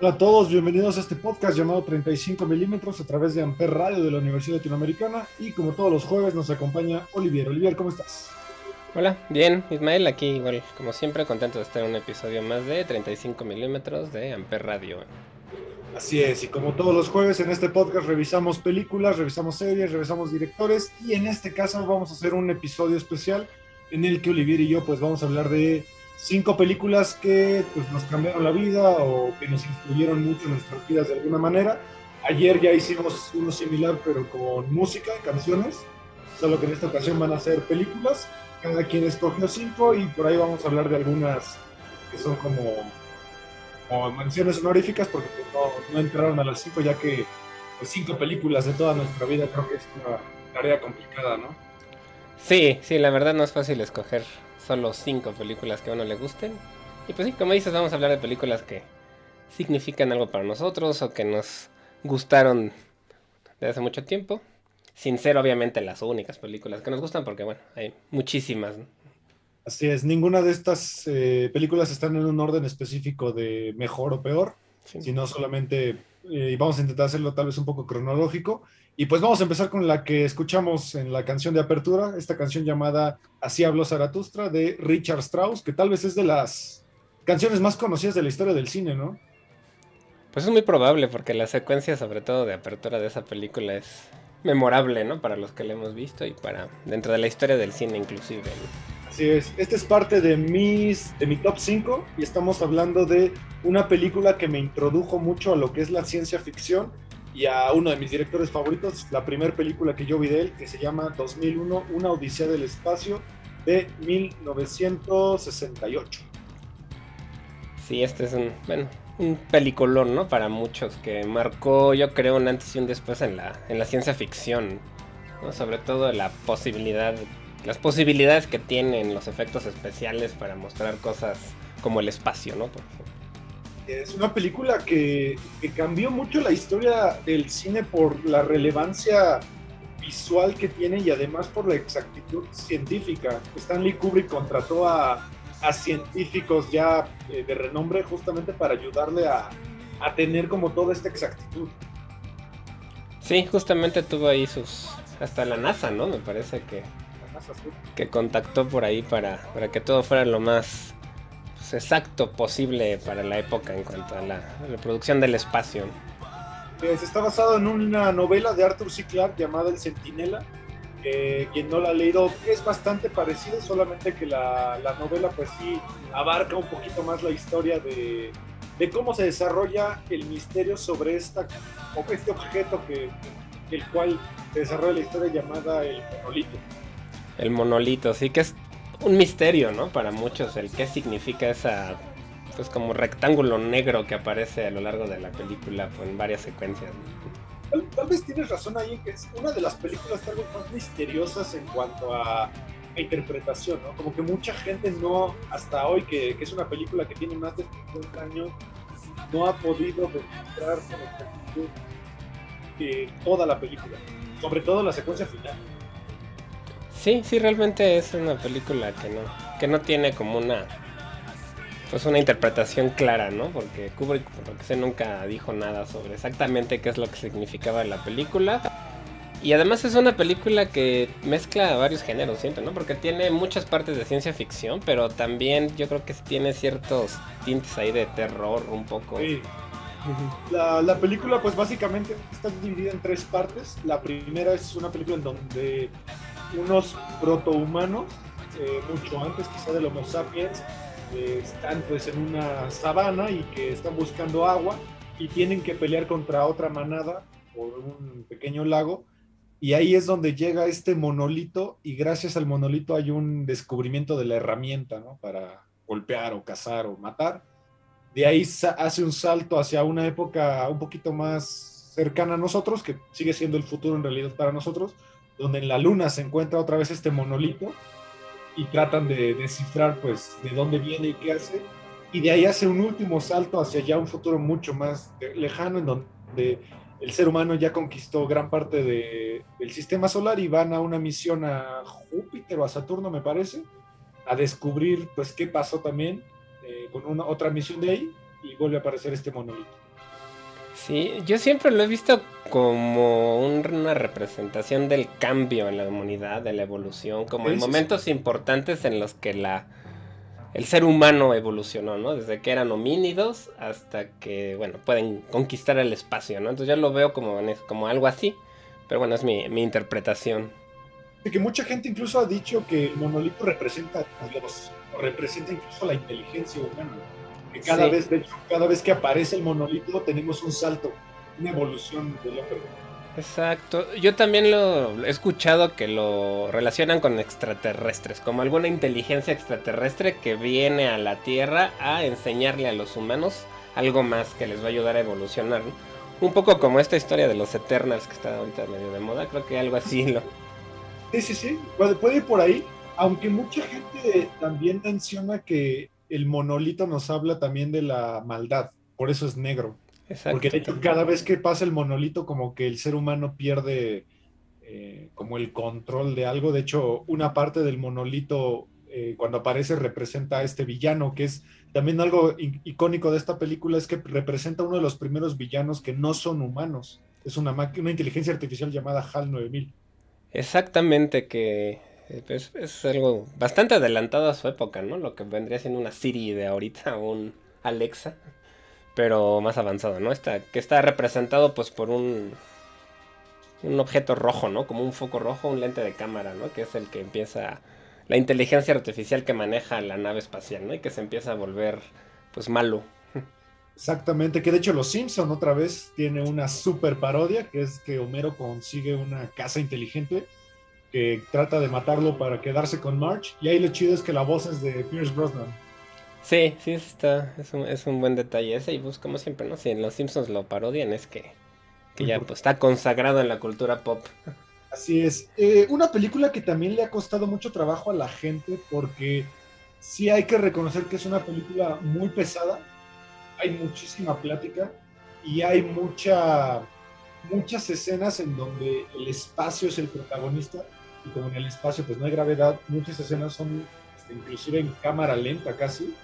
Hola a todos, bienvenidos a este podcast llamado 35 milímetros a través de Amper Radio de la Universidad Latinoamericana y como todos los jueves nos acompaña Olivier. Olivier, ¿cómo estás? Hola, bien, Ismael, aquí igual, como siempre, contento de estar en un episodio más de 35 milímetros de Amper Radio. Así es, y como todos los jueves en este podcast revisamos películas, revisamos series, revisamos directores y en este caso vamos a hacer un episodio especial en el que Olivier y yo pues vamos a hablar de cinco películas que pues, nos cambiaron la vida o que nos influyeron mucho en nuestras vidas de alguna manera. Ayer ya hicimos uno similar, pero con música, canciones, solo que en esta ocasión van a ser películas. Cada quien escogió cinco y por ahí vamos a hablar de algunas que son como, como honoríficas, porque pues, no, no, entraron a las cinco, ya que pues, cinco películas de toda nuestra vida creo que es una tarea complicada, ¿no? Sí, sí, la verdad no es fácil escoger solo cinco películas que a uno le gusten. Y pues sí, como dices, vamos a hablar de películas que significan algo para nosotros o que nos gustaron de hace mucho tiempo. Sin ser obviamente las únicas películas que nos gustan, porque bueno, hay muchísimas. Así es, ninguna de estas eh, películas están en un orden específico de mejor o peor, sí. sino solamente, eh, vamos a intentar hacerlo tal vez un poco cronológico, y pues vamos a empezar con la que escuchamos en la canción de apertura, esta canción llamada Así habló Zaratustra de Richard Strauss, que tal vez es de las canciones más conocidas de la historia del cine, ¿no? Pues es muy probable, porque la secuencia, sobre todo de apertura de esa película, es memorable, ¿no? Para los que la hemos visto y para dentro de la historia del cine inclusive. ¿no? Así es, esta es parte de, mis, de mi top 5 y estamos hablando de una película que me introdujo mucho a lo que es la ciencia ficción y a uno de mis directores favoritos, la primera película que yo vi de él, que se llama 2001, Una Odisea del Espacio, de 1968. Sí, este es un, bueno, un peliculón, ¿no? Para muchos, que marcó, yo creo, un antes y un después en la, en la ciencia ficción. Sobre todo la posibilidad, las posibilidades que tienen los efectos especiales para mostrar cosas como el espacio, ¿no? Es una película que, que, cambió mucho la historia del cine por la relevancia visual que tiene y además por la exactitud científica. Stanley Kubrick contrató a, a científicos ya eh, de renombre justamente para ayudarle a, a, tener como toda esta exactitud. Sí, justamente tuvo ahí sus... hasta la NASA, ¿no? Me parece que... NASA, sí. Que contactó por ahí para, para que todo fuera lo más exacto posible para la época en cuanto a la reproducción del espacio. Pues está basado en una novela de Arthur C. Clarke llamada El Centinela. Eh, quien no la ha leído es bastante parecido, solamente que la, la, novela pues sí abarca un poquito más la historia de, de cómo se desarrolla el misterio sobre esta, este objeto que, el cual se desarrolla la historia llamada el monolito. El monolito, sí que es un misterio, ¿no? Para muchos, el qué significa esa, pues como rectángulo negro que aparece a lo largo de la película pues, en varias secuencias. Tal, tal, vez tienes razón ahí en que es una de las películas tal vez más misteriosas en cuanto a, interpretación, ¿no? Como que mucha gente no, hasta hoy, que, que, es una película que tiene más de 50 años, no ha podido demostrar con exactitud eh, toda la película, sobre todo la secuencia final. Sí, sí, realmente es una película que no, que no tiene como una, pues una interpretación clara, ¿no? Porque Kubrick, por lo nunca dijo nada sobre exactamente qué es lo que significaba la película. Y además es una película que mezcla varios géneros, siento, ¿no? Porque tiene muchas partes de ciencia ficción, pero también yo creo que tiene ciertos tintes ahí de terror un poco. Sí. La, la, película pues básicamente está dividida en tres partes. La primera es una película en donde unos protohumanos, eh, mucho antes quizá del Homo sapiens, eh, están pues en una sabana y que están buscando agua y tienen que pelear contra otra manada por un pequeño lago y ahí es donde llega este monolito y gracias al monolito hay un descubrimiento de la herramienta, ¿no? Para golpear o cazar o matar. De ahí hace un salto hacia una época un poquito más cercana a nosotros, que sigue siendo el futuro en realidad para nosotros, donde en la luna se encuentra otra vez este monolito y tratan de descifrar pues de dónde viene y qué hace. Y de ahí hace un último salto hacia ya un futuro mucho más lejano en donde el ser humano ya conquistó gran parte de, del sistema solar y van a una misión a Júpiter o a Saturno, me parece, a descubrir pues qué pasó también eh, con una otra misión de ahí y vuelve a aparecer este monolito. Sí, yo siempre lo he visto como una representación del cambio en la humanidad, de la evolución, como en momentos importantes en los que la el ser humano evolucionó, ¿no? Desde que eran homínidos hasta que, bueno, pueden conquistar el espacio, ¿no? Entonces yo lo veo como, como algo así, pero bueno, es mi, interpretación. De que mucha gente incluso ha dicho que el monolito representa a Dios, o representa incluso la inteligencia humana. Que cada vez, de hecho, cada vez que aparece el monolito tenemos un salto, una evolución del hombre. Exacto. Yo también lo he escuchado que lo relacionan con extraterrestres, como alguna inteligencia extraterrestre que viene a la Tierra a enseñarle a los humanos algo más que les va a ayudar a evolucionar. Un poco como esta historia de los Eternals que está ahorita medio de moda, creo que algo así lo... Sí, sí, sí, puede, puede ir por ahí, aunque mucha gente también menciona que el monolito nos habla también de la maldad, por eso es negro. Porque de hecho, cada vez que pasa el monolito, como que el ser humano pierde eh, como el control de algo. De hecho, una parte del monolito, eh, cuando aparece, representa a este villano, que es también algo icónico de esta película, es que representa uno de los primeros villanos que no son humanos. Es una, una inteligencia artificial llamada HAL 9000. Exactamente, que pues, es algo bastante adelantado a su época, ¿no? Lo que vendría siendo una Siri de ahorita, un Alexa pero más avanzado, ¿no? Está, que está representado pues por un, un objeto rojo, ¿no? Como un foco rojo, un lente de cámara, ¿no? Que es el que empieza la inteligencia artificial que maneja la nave espacial, ¿no? Y que se empieza a volver pues malo. Exactamente, que de hecho Los Simpson otra vez tiene una super parodia, que es que Homero consigue una casa inteligente que trata de matarlo para quedarse con Marge, y ahí lo chido es que la voz es de Pierce Brosnan. Sí, sí, está, es un, es un buen detalle ese. Y pues como siempre, ¿no? Si en los Simpsons lo parodian es que, ya pues, está consagrado en la cultura pop. Así es. Eh, una película que también le ha costado mucho trabajo a la gente porque sí hay que reconocer que es una película muy pesada. Hay muchísima plática y hay mucha, muchas escenas en donde el espacio es el protagonista y como en el espacio pues no hay gravedad, muchas escenas son este, inclusive en cámara lenta casi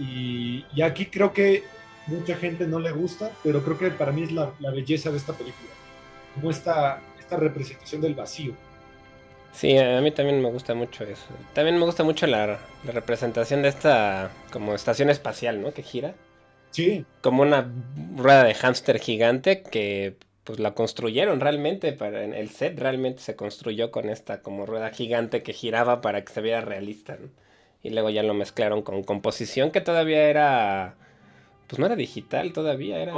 y, aquí creo que mucha gente no le gusta, pero creo que para mí es la, belleza de esta película, como esta, esta representación del vacío. Sí, a mí también me gusta mucho eso. También me gusta mucho la, representación de esta como estación espacial, ¿no? Que gira. Sí. Como una rueda de hámster gigante que pues la construyeron realmente para el set realmente se construyó con esta como rueda gigante que giraba para que se viera realista, ¿no? Y luego ya lo mezclaron con composición que todavía era. Pues no era digital todavía, era.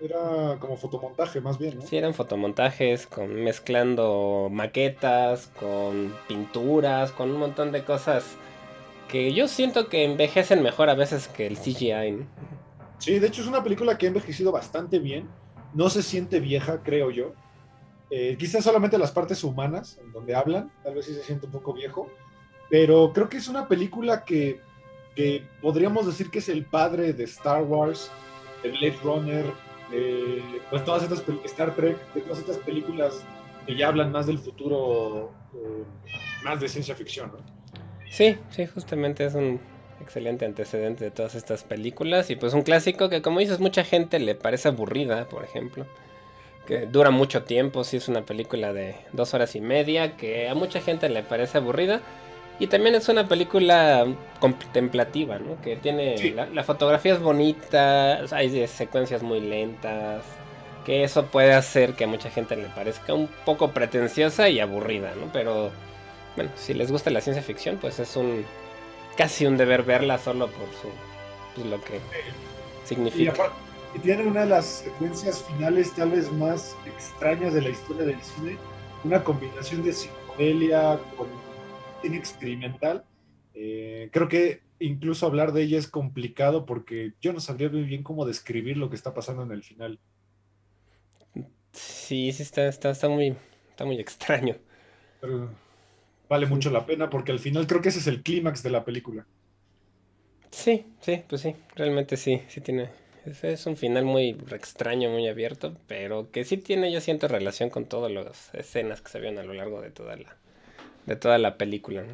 Era como fotomontaje más bien, ¿no? Sí, eran fotomontajes, con, mezclando maquetas, con pinturas, con un montón de cosas que yo siento que envejecen mejor a veces que el CGI. Sí, de hecho es una película que ha envejecido bastante bien. No se siente vieja, creo yo. Eh, quizás solamente las partes humanas, en donde hablan, tal vez sí se siente un poco viejo pero creo que es una película que, podríamos decir que es el padre de Star Wars, de Blade Runner, de pues todas estas Star Trek, de todas estas películas que ya hablan más del futuro, eh, más de ciencia ficción, ¿no? Sí, sí, justamente es un excelente antecedente de todas estas películas y pues un clásico que como dices mucha gente le parece aburrida, por ejemplo, que dura mucho tiempo, sí es una película de dos horas y media que a mucha gente le parece aburrida, y también es una película contemplativa, ¿no? Que tiene... La, fotografía es bonita, hay secuencias muy lentas, que eso puede hacer que a mucha gente le parezca un poco pretenciosa y aburrida, ¿no? Pero, bueno, si les gusta la ciencia ficción, pues es un... casi un deber verla solo por su... Pues lo que significa. y tiene una de las secuencias finales tal vez más extrañas de la historia del cine, una combinación de psicodelia con cine experimental. Eh, creo que incluso hablar de ella es complicado porque yo no sabría muy bien cómo describir lo que está pasando en el final. Sí, sí, está, está, está, muy, está muy extraño. Pero vale mucho la pena porque al final creo que ese es el clímax de la película. Sí, sí, pues sí, realmente sí, sí tiene. Es, un final muy extraño, muy abierto, pero que sí tiene, yo siento, relación con todas las escenas que se vieron a lo largo de toda la, de toda la película.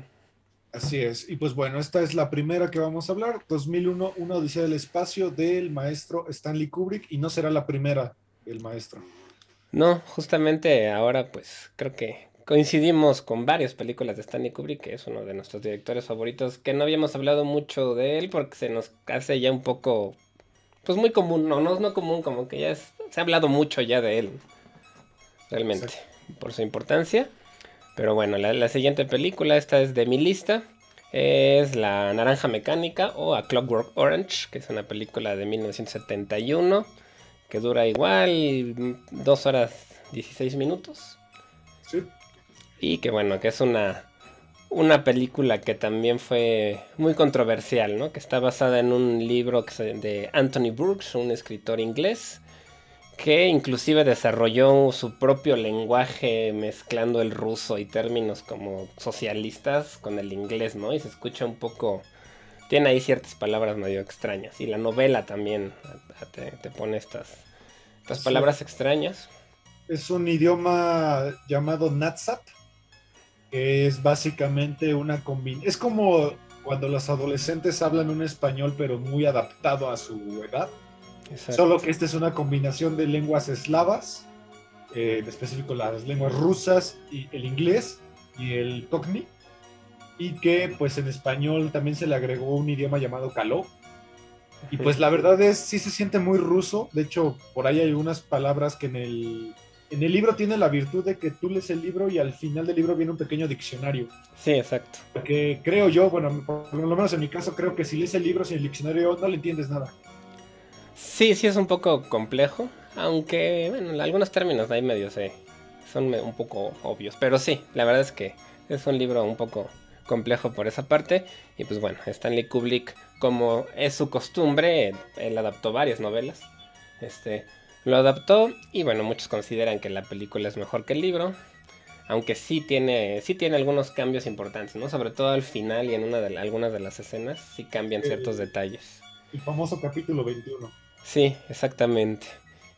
Así es. Y pues bueno, esta es la primera que vamos a hablar. 2001, Una Odisea del Espacio del maestro Stanley Kubrick y no será la primera del maestro. No, justamente ahora pues creo que coincidimos con varias películas de Stanley Kubrick, que es uno de nuestros directores favoritos, que no habíamos hablado mucho de él porque se nos hace ya un poco, pues muy común, no, no es no común, como que ya se ha hablado mucho ya de él, realmente, por su importancia. Pero bueno, la, siguiente película, esta es de mi lista, es La Naranja Mecánica o A Clockwork Orange, que es una película de 1971, que dura igual 2 horas 16 minutos. Sí. Y que bueno, que es una, una película que también fue muy controversial, ¿no? Que está basada en un libro de Anthony Brooks, un escritor inglés, que inclusive desarrolló su propio lenguaje mezclando el ruso y términos como socialistas con el inglés, ¿no? Y se escucha un poco... Tiene ahí ciertas palabras medio extrañas. Y la novela también te, pone estas, estas palabras extrañas. Es un idioma llamado Natsat, que es básicamente una combinación. Es como cuando los adolescentes hablan un español pero muy adaptado a su edad. Solo que esta es una combinación de lenguas eslavas, eh, en específico las lenguas rusas y el inglés y el tokni, y que pues en español también se le agregó un idioma llamado caló. Y pues la verdad es, sí se siente muy ruso, de hecho por ahí hay unas palabras que en el, en el libro tiene la virtud de que tú lees el libro y al final del libro viene un pequeño diccionario. Sí, exacto. Porque creo yo, bueno, por lo menos en mi caso creo que si lees el libro sin el diccionario no le entiendes nada. Sí, sí es un poco complejo, aunque, bueno, algunos términos ahí medio se, son un poco obvios, pero sí, la verdad es que es un libro un poco complejo por esa parte, y pues bueno, Stanley Kubrick, como es su costumbre, él adaptó varias novelas, este, lo adaptó, y bueno, muchos consideran que la película es mejor que el libro, aunque sí tiene, sí tiene algunos cambios importantes, ¿no? Sobre todo al final y en una de algunas de las escenas, sí cambian ciertos detalles. El famoso capítulo 21. Sí, exactamente.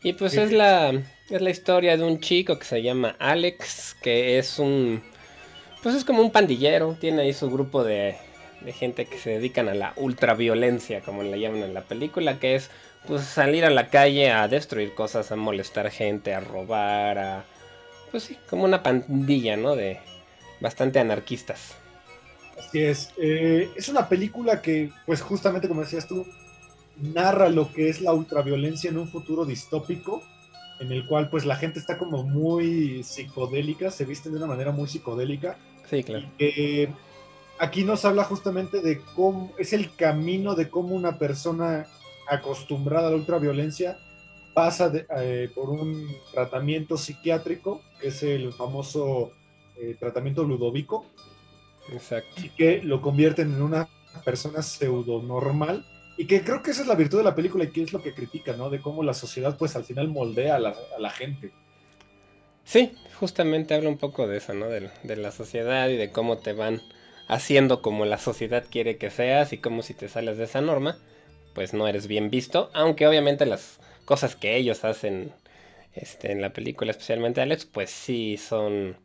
Y pues es la, es la historia de un chico que se llama Alex, que es un... Pues es como un pandillero, tiene ahí su grupo de, de gente que se dedican a la ultraviolencia, como le llaman en la película, que es pues salir a la calle a destruir cosas, a molestar gente, a robar, a... Pues sí, como una pandilla, ¿no? De bastante anarquistas. Así es. Eh, es una película que, pues justamente como decías tú, narra lo que es la ultraviolencia en un futuro distópico, en el cual pues la gente está como muy psicodélica, se visten de una manera muy psicodélica. Sí, claro. aquí nos habla justamente de cómo es el camino de cómo una persona acostumbrada a la ultraviolencia pasa eh, por un tratamiento psiquiátrico, que es el famoso eh, tratamiento ludovico, Exacto. y que lo convierten en una persona pseudo normal y que creo que esa es la virtud de la película y que es lo que critica, ¿no? De cómo la sociedad, pues al final moldea a la, gente. Sí, justamente habla un poco de eso, ¿no? De, la sociedad y de cómo te van haciendo como la sociedad quiere que seas y cómo si te sales de esa norma, pues no eres bien visto. Aunque obviamente las cosas que ellos hacen este, en la película, especialmente Alex, pues sí son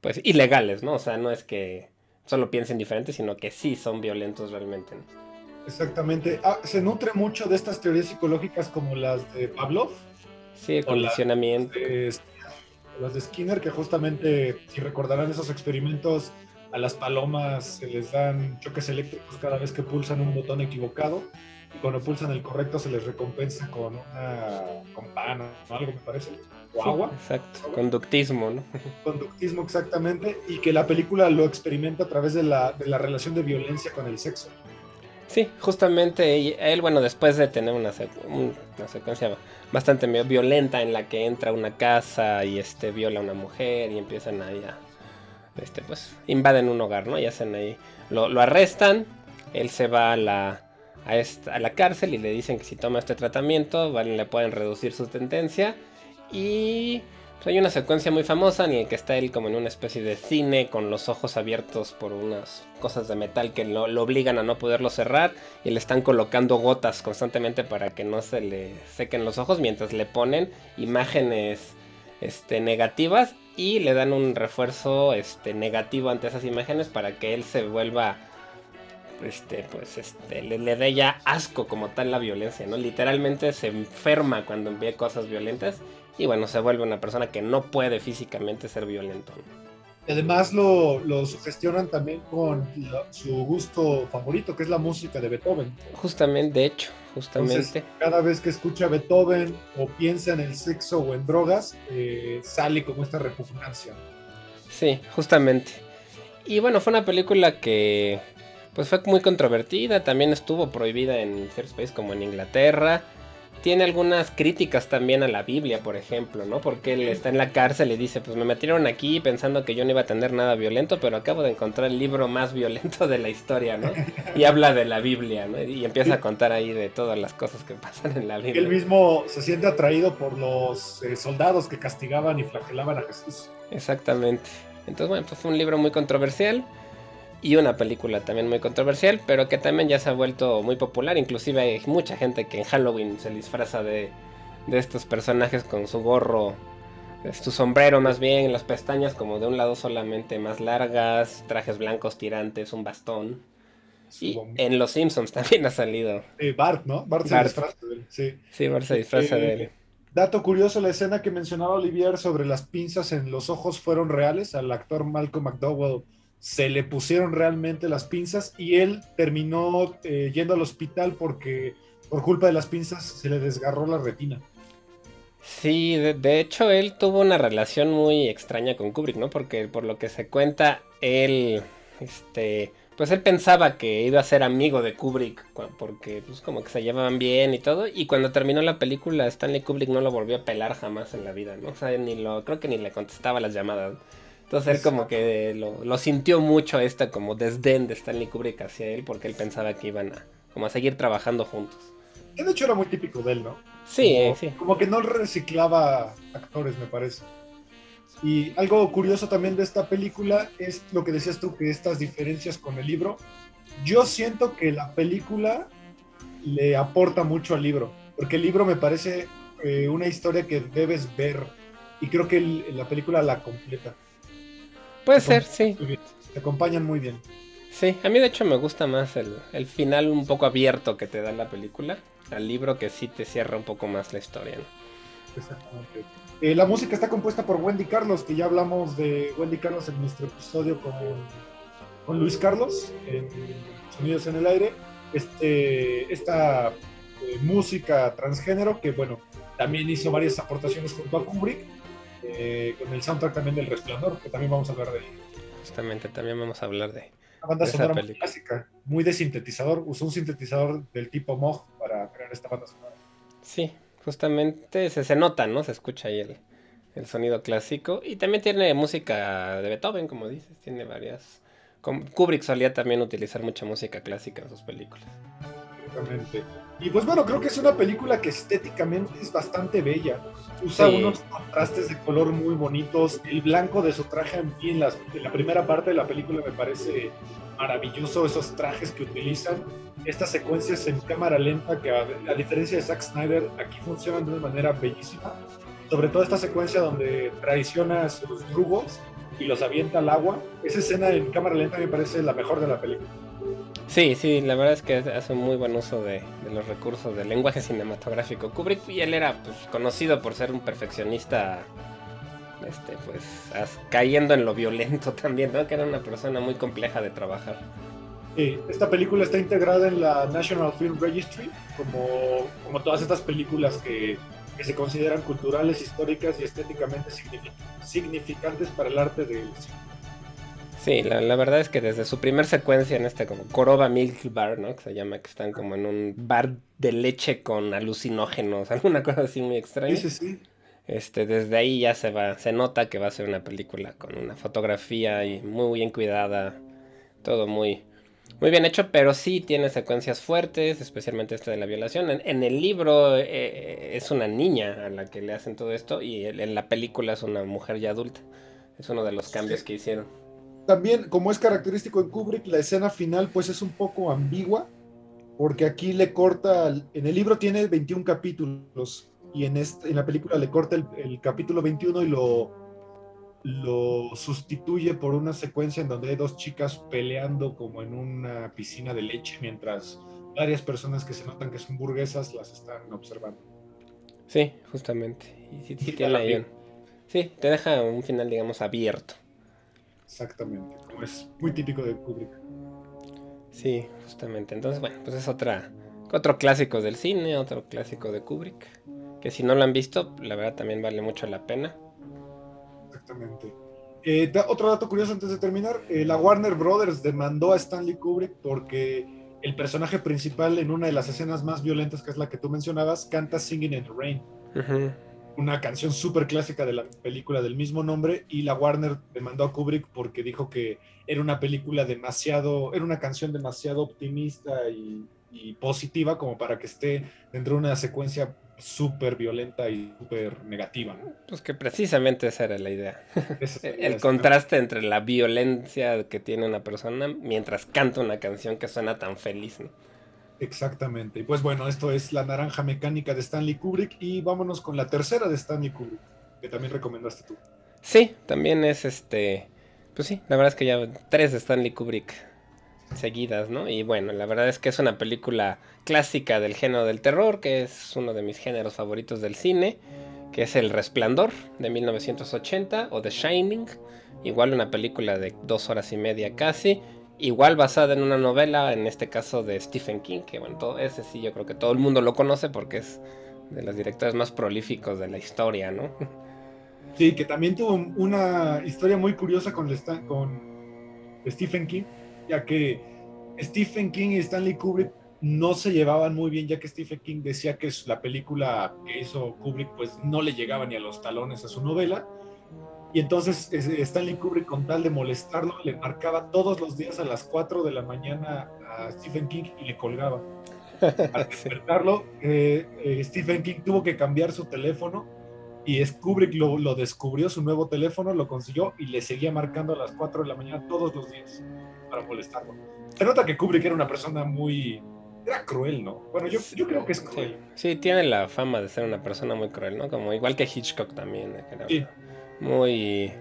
pues ilegales, ¿no? O sea, no es que solo piensen diferente, sino que sí son violentos realmente. ¿no? Exactamente. Ah, se nutre mucho de estas teorías psicológicas como las de Pavlov. Sí, el condicionamiento. Las de, Skinner, que justamente, si recordarán esos experimentos, a las palomas se les dan choques eléctricos cada vez que pulsan un botón equivocado. Y cuando pulsan el correcto se les recompensa con una campana o algo, me parece. O agua. Exacto, conductismo, ¿no? Conductismo, exactamente. Y que la película lo experimenta a través de la, de la relación de violencia con el sexo. Sí, justamente él, bueno, después de tener una, una, secuencia bastante violenta en la que entra a una casa y este viola a una mujer y empiezan ahí a, este, pues, invaden un hogar, ¿no? Y hacen ahí, lo, arrestan, él se va a la, a, la cárcel y le dicen que si toma este tratamiento, le pueden reducir su sentencia y hay una secuencia muy famosa en la que está él como en una especie de cine con los ojos abiertos por unas cosas de metal que lo, obligan a no poderlo cerrar y le están colocando gotas constantemente para que no se le sequen los ojos mientras le ponen imágenes este, negativas y le dan un refuerzo este, negativo ante esas imágenes para que él se vuelva este, pues este, le, le dé ya asco como tal la violencia, ¿no? Literalmente se enferma cuando ve cosas violentas y bueno, se vuelve una persona que no puede físicamente ser violento. Además lo, lo sugestionan también con su gusto favorito, que es la música de Beethoven. Justamente, de hecho, justamente. cada vez que escucha Beethoven o piensa en el sexo o en drogas, eh, sale como esta repugnancia. Sí, justamente. Y bueno, fue una película que pues fue muy controvertida, también estuvo prohibida en ciertos países como en Inglaterra tiene algunas críticas también a la Biblia, por ejemplo, ¿no? Porque él está en la cárcel y dice, pues me metieron aquí pensando que yo no iba a tener nada violento, pero acabo de encontrar el libro más violento de la historia, ¿no? Y habla de la Biblia, ¿no? Y empieza a contar ahí de todas las cosas que pasan en la Biblia. Él mismo se siente atraído por los eh, soldados que castigaban y flagelaban a Jesús. Exactamente. Entonces, bueno, pues fue un libro muy controversial y una película también muy controversial, pero que también ya se ha vuelto muy popular. Inclusive hay mucha gente que en Halloween se disfraza de, de estos personajes con su gorro, su sombrero más bien, las pestañas como de un lado solamente más largas, trajes blancos tirantes, un bastón. Y en Los Simpsons también ha salido. Bart, ¿no? Bart se disfraza de él. Sí, sí Bart se disfraza de él. Dato curioso, la escena que mencionaba Olivier sobre las pinzas en los ojos fueron reales. Al actor Malcolm McDowell se le pusieron realmente las pinzas y él terminó eh, yendo al hospital porque por culpa de las pinzas se le desgarró la retina. Sí, de, hecho él tuvo una relación muy extraña con Kubrick, ¿no? Porque por lo que se cuenta, él, este, pues él pensaba que iba a ser amigo de Kubrick, porque pues como que se llevaban bien y todo, y cuando terminó la película Stanley Kubrick no lo volvió a pelar jamás en la vida, ¿no? O sea, ni lo, creo que ni le contestaba las llamadas. Entonces él como que lo, sintió mucho esta como desdén de Stanley Kubrick hacia él porque él pensaba que iban a, como a seguir trabajando juntos. Que de hecho era muy típico de él, ¿no? Sí, sí. Como que no reciclaba actores, me parece. Y algo curioso también de esta película es lo que decías tú, que estas diferencias con el libro. Yo siento que la película le aporta mucho al libro, porque el libro me parece eh, una historia que debes ver y creo que la película la completa. Puede ser, sí. Te acompañan muy bien. Sí, a mí de hecho me gusta más el, final un poco abierto que te da la película, al libro que sí te cierra un poco más la historia. Exactamente. Eh, la música está compuesta por Wendy Carlos, que ya hablamos de Wendy Carlos en nuestro episodio con, con Luis Carlos, en Sonidos en el Aire. Este, esta eh, música transgénero que, bueno, también hizo varias aportaciones junto a Kubrick eh, con el soundtrack también del Resplandor, que también vamos a hablar de Justamente, también vamos a hablar de. Una banda sonora muy clásica, muy de sintetizador. Usó un sintetizador del tipo Moog para crear esta banda sonora. Sí, justamente se, se nota, ¿no? Se escucha ahí el, el sonido clásico. Y también tiene música de Beethoven, como dices, tiene varias. Kubrick solía también utilizar mucha música clásica en sus películas. Exactamente. Y pues bueno, creo que es una película que estéticamente es bastante bella. Usa unos contrastes de color muy bonitos. El blanco de su traje en, en, la primera parte de la película me parece maravilloso, esos trajes que utilizan. Estas secuencias en cámara lenta que a, diferencia de Zack Snyder aquí funcionan de una manera bellísima. Sobre todo esta secuencia donde traiciona a sus drugos y los avienta al agua. Esa escena en cámara lenta me parece la mejor de la película. Sí, sí, la verdad es que hace muy buen uso de, los recursos del lenguaje cinematográfico. Kubrick y él era pues, conocido por ser un perfeccionista, este, pues, cayendo en lo violento también, ¿no? Que era una persona muy compleja de trabajar. Sí, esta película está integrada en la National Film Registry, como, como todas estas películas que, que se consideran culturales, históricas y estéticamente significantes para el arte del cine. Sí, la, verdad es que desde su primer secuencia en este como Coroba Milk Bar, ¿no? Que se llama, que están como en un bar de leche con alucinógenos, alguna cosa así muy extraña. Sí, sí, sí. Este, desde ahí ya se va, se nota que va a ser una película con una fotografía y muy bien cuidada, todo muy, muy bien hecho, pero sí tiene secuencias fuertes, especialmente esta de la violación. En, el libro eh, es una niña a la que le hacen todo esto y en la película es una mujer ya adulta. Es uno de los cambios que hicieron. También, como es característico en Kubrick, la escena final pues es un poco ambigua, porque aquí le corta, en el libro tiene 21 capítulos y en, este, en la película le corta el, capítulo 21 y lo, lo sustituye por una secuencia en donde hay dos chicas peleando como en una piscina de leche mientras varias personas que se notan que son burguesas las están observando. Sí, justamente. Y sí, sí, sí, te deja un final, digamos, abierto. Exactamente, como es muy típico de Kubrick. Sí, justamente. Entonces, bueno, pues es otra, otro clásico del cine, otro clásico de Kubrick que si no lo han visto, la verdad también vale mucho la pena. Exactamente. Eh, otro dato curioso antes de terminar, eh, la Warner Brothers demandó a Stanley Kubrick porque el personaje principal en una de las escenas más violentas, que es la que tú mencionabas, canta Singing in the Rain. Una canción súper clásica de la película del mismo nombre y la Warner demandó a Kubrick porque dijo que era una película demasiado, era una canción demasiado optimista y, y positiva como para que esté dentro de una secuencia súper violenta y súper negativa. Pues que precisamente esa era la idea. el contraste entre la violencia que tiene una persona mientras canta una canción que suena tan feliz. Exactamente. Y pues bueno, esto es La Naranja Mecánica de Stanley Kubrick y vámonos con la tercera de Stanley Kubrick, que también recomendaste tú. Sí, también es este... Pues sí, la verdad es que ya tres de Stanley Kubrick seguidas, ¿no? Y bueno, la verdad es que es una película clásica del género del terror, que es uno de mis géneros favoritos del cine, que es El Resplandor de 1980 o The Shining, igual una película de dos horas y media casi, igual basada en una novela, en este caso de Stephen King, que bueno, todo, ese sí yo creo que todo el mundo lo conoce porque es de los directores más prolíficos de la historia, ¿no? Sí, que también tuvo una historia muy curiosa con, con Stephen King, ya que Stephen King y Stanley Kubrick no se llevaban muy bien, ya que Stephen King decía que la película que hizo Kubrick pues no le llegaba ni a los talones a su novela. Y entonces Stanley Kubrick, con tal de molestarlo, le marcaba todos los días a las 4 de la mañana a Stephen King y le colgaba. Para despertarlo, eh, eh, Stephen King tuvo que cambiar su teléfono y Kubrick lo, lo, descubrió, su nuevo teléfono, lo consiguió y le seguía marcando a las 4 de la mañana todos los días para molestarlo. Se nota que Kubrick era una persona muy... Era cruel, ¿no? Bueno, yo, yo creo que es cruel. Sí. tiene la fama de ser una persona muy cruel, ¿no? Como igual que Hitchcock también. sí. Muy...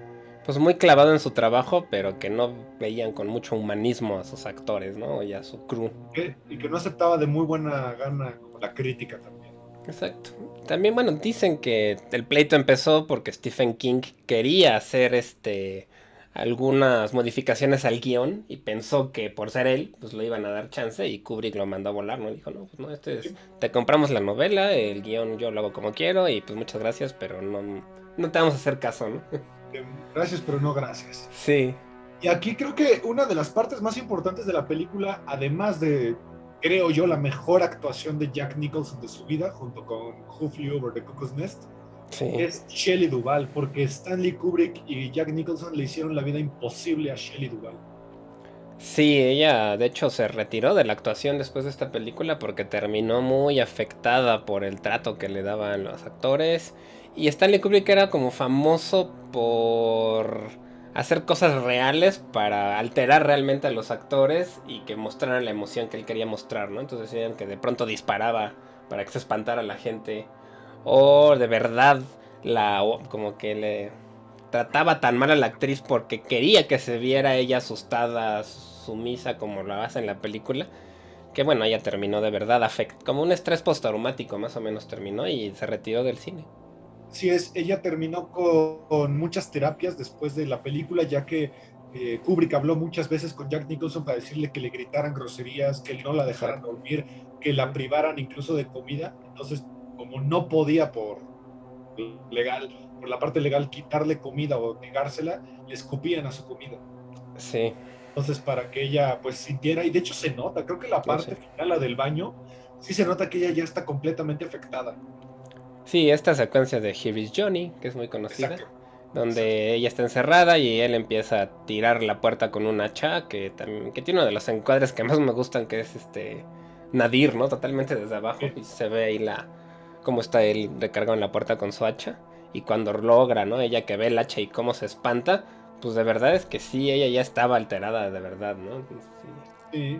Pues muy clavado en su trabajo, pero que no veían con mucho humanismo a sus actores, ¿no? Y a su crew. Y que no aceptaba de muy buena gana como la crítica también. Exacto. También, bueno, dicen que el pleito empezó porque Stephen King quería hacer este algunas modificaciones al guion y pensó que por ser él, pues lo iban a dar chance y Kubrick lo mandó a volar, ¿no? Dijo, no, pues no, este es, te compramos la novela, el guion yo lo hago como quiero y pues muchas gracias, pero no, no te vamos a hacer caso, ¿no? Gracias, pero no gracias. Sí. Y aquí creo que una de las partes más importantes de la película, además de, creo yo, la mejor actuación de Jack Nicholson de su vida, junto con Who Flew Over the Cuckoo's Nest, es Shelley Duvall, porque Stanley Kubrick y Jack Nicholson le hicieron la vida imposible a Shelley Duvall. Sí, ella de hecho se retiró de la actuación después de esta película porque terminó muy afectada por el trato que le daban los actores. Y Stanley Kubrick era como famoso por hacer cosas reales para alterar realmente a los actores y que mostraran la emoción que él quería mostrar, ¿no? Entonces decían que de pronto disparaba para que se espantara la gente o de verdad la como que le trataba tan mal a la actriz porque quería que se viera ella asustada, sumisa como lo hace en la película. Que bueno, ella terminó de verdad afect como un estrés postraumático más o menos terminó y se retiró del cine. Sí es, ella terminó con, muchas terapias después de la película, ya que eh, Kubrick habló muchas veces con Jack Nicholson para decirle que le gritaran groserías, que no la dejaran dormir, que la privaran incluso de comida. Entonces como no podía por legal, por la parte legal quitarle comida o negársela, le escupían a su comida. Sí. Entonces, para que ella pues sintiera, y de hecho se nota, creo que la parte final, la del baño, sí se nota que ella ya está completamente afectada. Sí, esta secuencia de Here Johnny, que es muy conocida, donde ella está encerrada y él empieza a tirar la puerta con un hacha, que también que tiene uno de los encuadres que más me gustan, que es este Nadir, ¿no? Totalmente desde abajo, y se ve ahí la cómo está él recargado en la puerta con su hacha, y cuando logra, ¿no? Ella que ve el hacha y cómo se espanta, pues de verdad es que sí, ella ya estaba alterada de verdad, ¿no? Sí.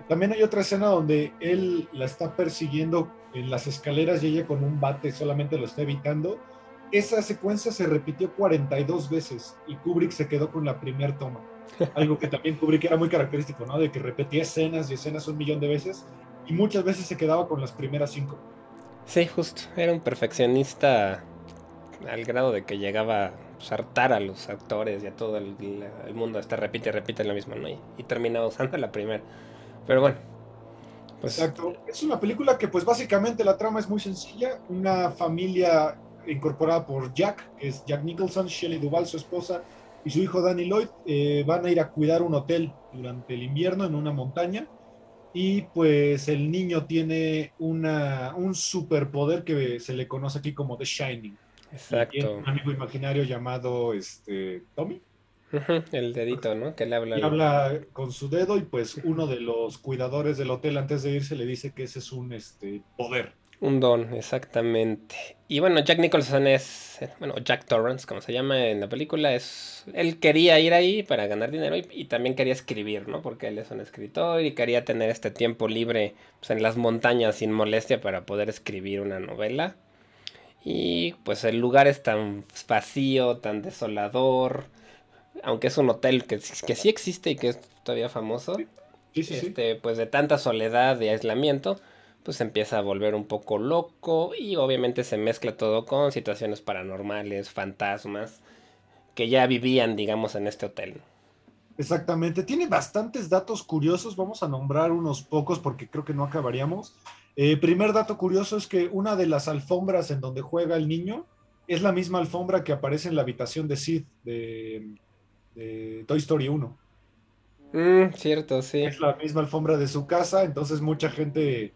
También hay otra escena donde él la está persiguiendo en las escaleras y ella con un bate solamente lo está evitando. Esa secuencia se repitió 42 veces y Kubrick se quedó con la primera toma. Algo que también Kubrick era muy característico, ¿no? De que repetía escenas y escenas un millón de veces y muchas veces se quedaba con las primeras cinco. Sí, justo. Era un perfeccionista al grado de que llegaba a hartar a los actores y a todo el, mundo. Hasta repite y repite lo mismo, ¿no? Y, y terminaba usando la primera. Pero bueno, pues, Exacto. Es una película que pues básicamente la trama es muy sencilla. Una familia incorporada por Jack, que es Jack Nicholson, Shelley Duvall, su esposa, y su hijo Danny Lloyd, eh, van a ir a cuidar un hotel durante el invierno en una montaña. Y pues el niño tiene una, un superpoder que se le conoce aquí como The Shining. Exacto. un amigo imaginario llamado este, Tommy el dedito, ¿no? Que le habla. Y habla con su dedo y pues uno de los cuidadores del hotel antes de irse le dice que ese es un este, poder. Un don, exactamente. Y bueno, Jack Nicholson es, bueno, Jack Torrance, como se llama en la película, es, él quería ir ahí para ganar dinero y, también quería escribir, ¿no? Porque él es un escritor y quería tener este tiempo libre pues, en las montañas sin molestia para poder escribir una novela. Y pues el lugar es tan vacío, tan desolador, aunque es un hotel que, que sí existe y que es todavía famoso, este, pues de tanta soledad y aislamiento, pues empieza a volver un poco loco y obviamente se mezcla todo con situaciones paranormales, fantasmas, que ya vivían, digamos, en este hotel. Exactamente, tiene bastantes datos curiosos, vamos a nombrar unos pocos porque creo que no acabaríamos. Eh, primer dato curioso es que una de las alfombras en donde juega el niño es la misma alfombra que aparece en la habitación de Sid de, de Toy Story 1. Mm, cierto, sí. Es la misma alfombra de su casa, entonces mucha gente,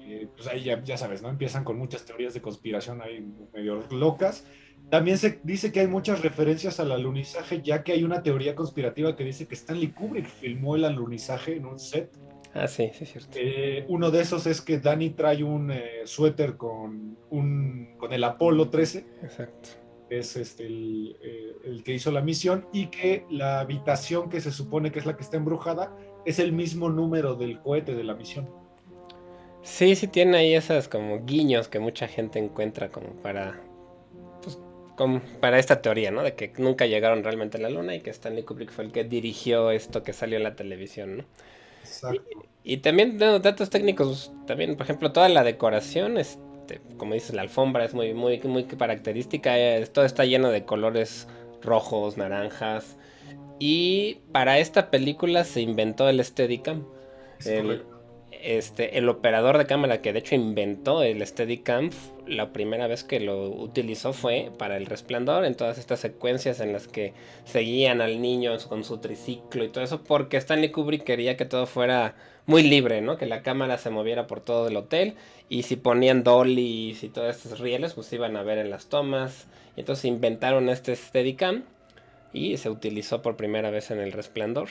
eh, pues ahí ya, sabes, ¿no? Empiezan con muchas teorías de conspiración ahí medio locas. También se dice que hay muchas referencias al alunizaje, ya que hay una teoría conspirativa que dice que Stanley Kubrick filmó el alunizaje en un set. Ah, sí, sí, es cierto. Eh, uno de esos es que Danny trae un eh, suéter con, un, con el Apolo 13. Exacto es este, eh, el, que hizo la misión, y que la habitación que se supone que es la que está embrujada es el mismo número del cohete de la misión. Sí, sí tiene ahí esas como guiños que mucha gente encuentra como para pues, para esta teoría, ¿no? De que nunca llegaron realmente a la luna y que Stanley Kubrick fue el que dirigió esto que salió en la televisión, ¿no? Exacto. Y, y también datos técnicos, también, por ejemplo, toda la decoración, es, este, como dices, la alfombra es muy, muy, muy característica. todo está lleno de colores rojos, naranjas. Y para esta película se inventó el Steadicam. El, este, el operador de cámara que de hecho inventó el Steadicam, la primera vez que lo utilizó fue para el resplandor, en todas estas secuencias en las que seguían al niño con su triciclo y todo eso, porque Stanley Kubrick quería que todo fuera muy libre, ¿no? Que la cámara se moviera por todo el hotel y si ponían dollies y todos estos rieles, pues iban a ver en las tomas. Y entonces inventaron este Steadicam y se utilizó por primera vez en El Resplandor,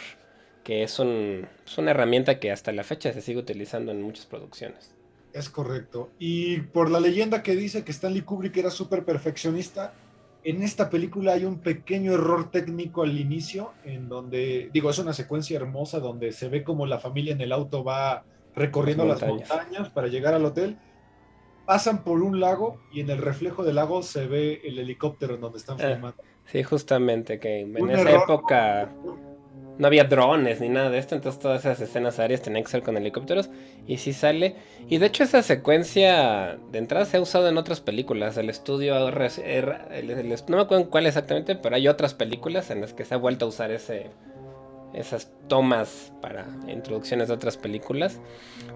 que es, un, es una herramienta que hasta la fecha se sigue utilizando en muchas producciones. Es correcto. Y por la leyenda que dice que Stanley Kubrick era súper perfeccionista, en esta película hay un pequeño error técnico al inicio, en donde, digo, es una secuencia hermosa donde se ve como la familia en el auto va recorriendo las montañas. para llegar al hotel. Pasan por un lago y en el reflejo del lago se ve el helicóptero en donde están ah, filmando. sí, justamente, que en esa época no había drones ni nada de esto, entonces todas esas escenas aéreas tenían que ser con helicópteros y sí sale. Y de hecho esa secuencia de entrada se ha usado en otras películas, el estudio, no me acuerdo cuál exactamente, pero hay otras películas en las que se ha vuelto a usar ese, esas tomas para introducciones de otras películas.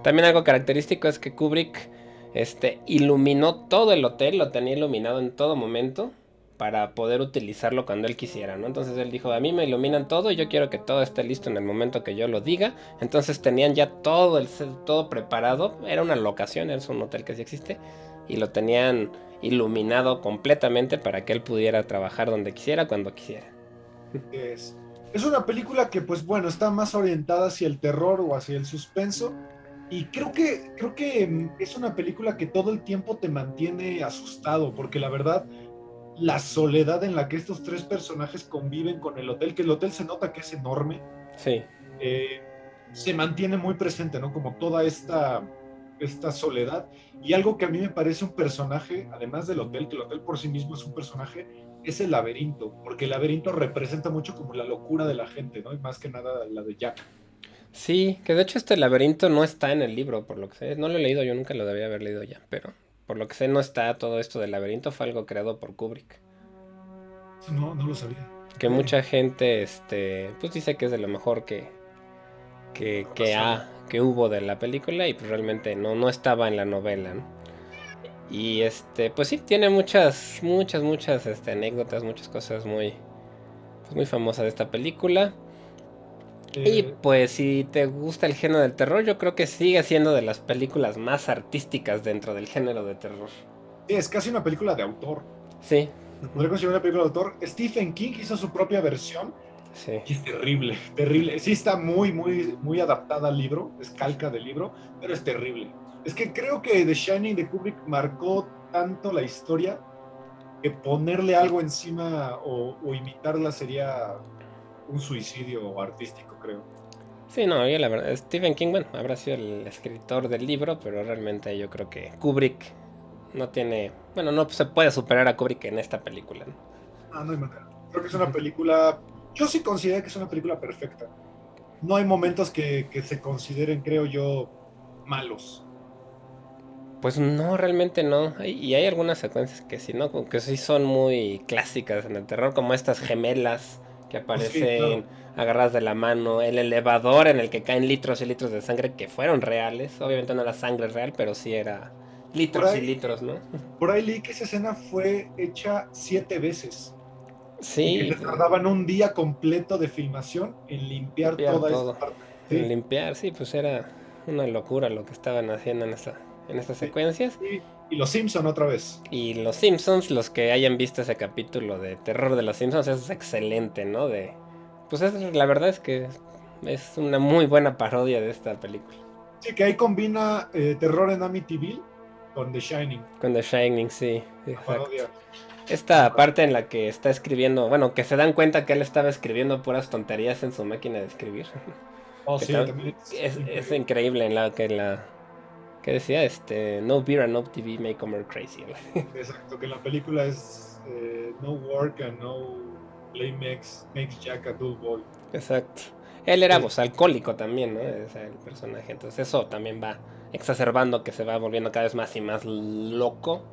También algo característico es que Kubrick este, iluminó todo el hotel, lo tenía iluminado en todo momento para poder utilizarlo cuando él quisiera, ¿no? Entonces él dijo, a mí me iluminan todo y yo quiero que todo esté listo en el momento que yo lo diga. Entonces tenían ya todo el todo preparado, era una locación, es un hotel que sí existe y lo tenían iluminado completamente para que él pudiera trabajar donde quisiera, cuando quisiera. Es, es una película que pues bueno, está más orientada hacia el terror o hacia el suspenso y creo que, creo que mm, es una película que todo el tiempo te mantiene asustado, porque la verdad, la soledad en la que estos tres personajes conviven con el hotel, que el hotel se nota que es enorme, sí. Eh, se mantiene muy presente, ¿no? Como toda esta, esta soledad. Y algo que a mí me parece un personaje, además del hotel, que el hotel por sí mismo es un personaje, es el laberinto, porque el laberinto representa mucho como la locura de la gente, ¿no? Y más que nada la de Jack. Sí, que de hecho este laberinto no está en el libro, por lo que sé. No lo he leído, yo nunca lo debía haber leído ya, pero por lo que sé no está todo esto del laberinto, fue algo creado por Kubrick. No, no lo sabía. Que mucha gente, este, pues dice que es de lo mejor que, que, que, que hubo de la película y pues realmente no, no estaba en la novela, Y este, pues sí, tiene muchas, muchas, muchas este, anécdotas, muchas cosas muy, pues muy famosas de esta película. Y eh, pues si te gusta el género del terror, yo creo que sigue siendo de las películas más artísticas dentro del género de terror. Sí, es casi una película de autor. Sí. Podría considerar una película de autor. Stephen King hizo su propia versión. Sí. Y es terrible, terrible. Sí está muy, muy, muy adaptada al libro, es calca del libro, pero es terrible. Es que creo que The Shining de Kubrick marcó tanto la historia que ponerle algo encima o, o imitarla sería un suicidio artístico, creo. Sí, no, yo la verdad, Stephen King, bueno, habrá sido el escritor del libro, pero realmente yo creo que Kubrick no tiene, bueno, no se puede superar a Kubrick en esta película. ¿no? Ah, no hay manera. Creo que es una película, yo sí considero que es una película perfecta. No hay momentos que, que se consideren, creo yo, malos. Pues no, realmente no. Y hay algunas secuencias que sí, ¿no? Que sí son muy clásicas en el terror, como estas gemelas que aparecen agarradas de la mano, el elevador en el que caen litros y litros de sangre que fueron reales. Obviamente no era sangre real, pero sí era litros y litros, ¿no? Por ahí leí que esa escena fue hecha siete veces. Sí. Y tardaban un día completo de filmación en limpiar, toda esa parte. En limpiar, sí, pues era una locura lo que estaban haciendo en esta en estas secuencias. Y los Simpsons otra vez. Y los Simpsons, los que hayan visto ese capítulo de terror de los Simpsons, es excelente, ¿no? De, pues la verdad es que es una muy buena parodia de esta película. Sí, que ahí combina eh, terror en Amityville con The Shining. Con The Shining, sí. Esta parte en la que está escribiendo, bueno, que se dan cuenta que él estaba escribiendo puras tonterías en su máquina de escribir. Oh, sí, es, es, increíble en la que la que decía este no beer and no TV make Homer crazy. Exacto, que la película es eh, no work and no play makes, makes Jack a dull boy. Exacto. Él era pues, alcohólico también, ¿no? Es el personaje. Entonces eso también va exacerbando que se va volviendo cada vez más y más loco.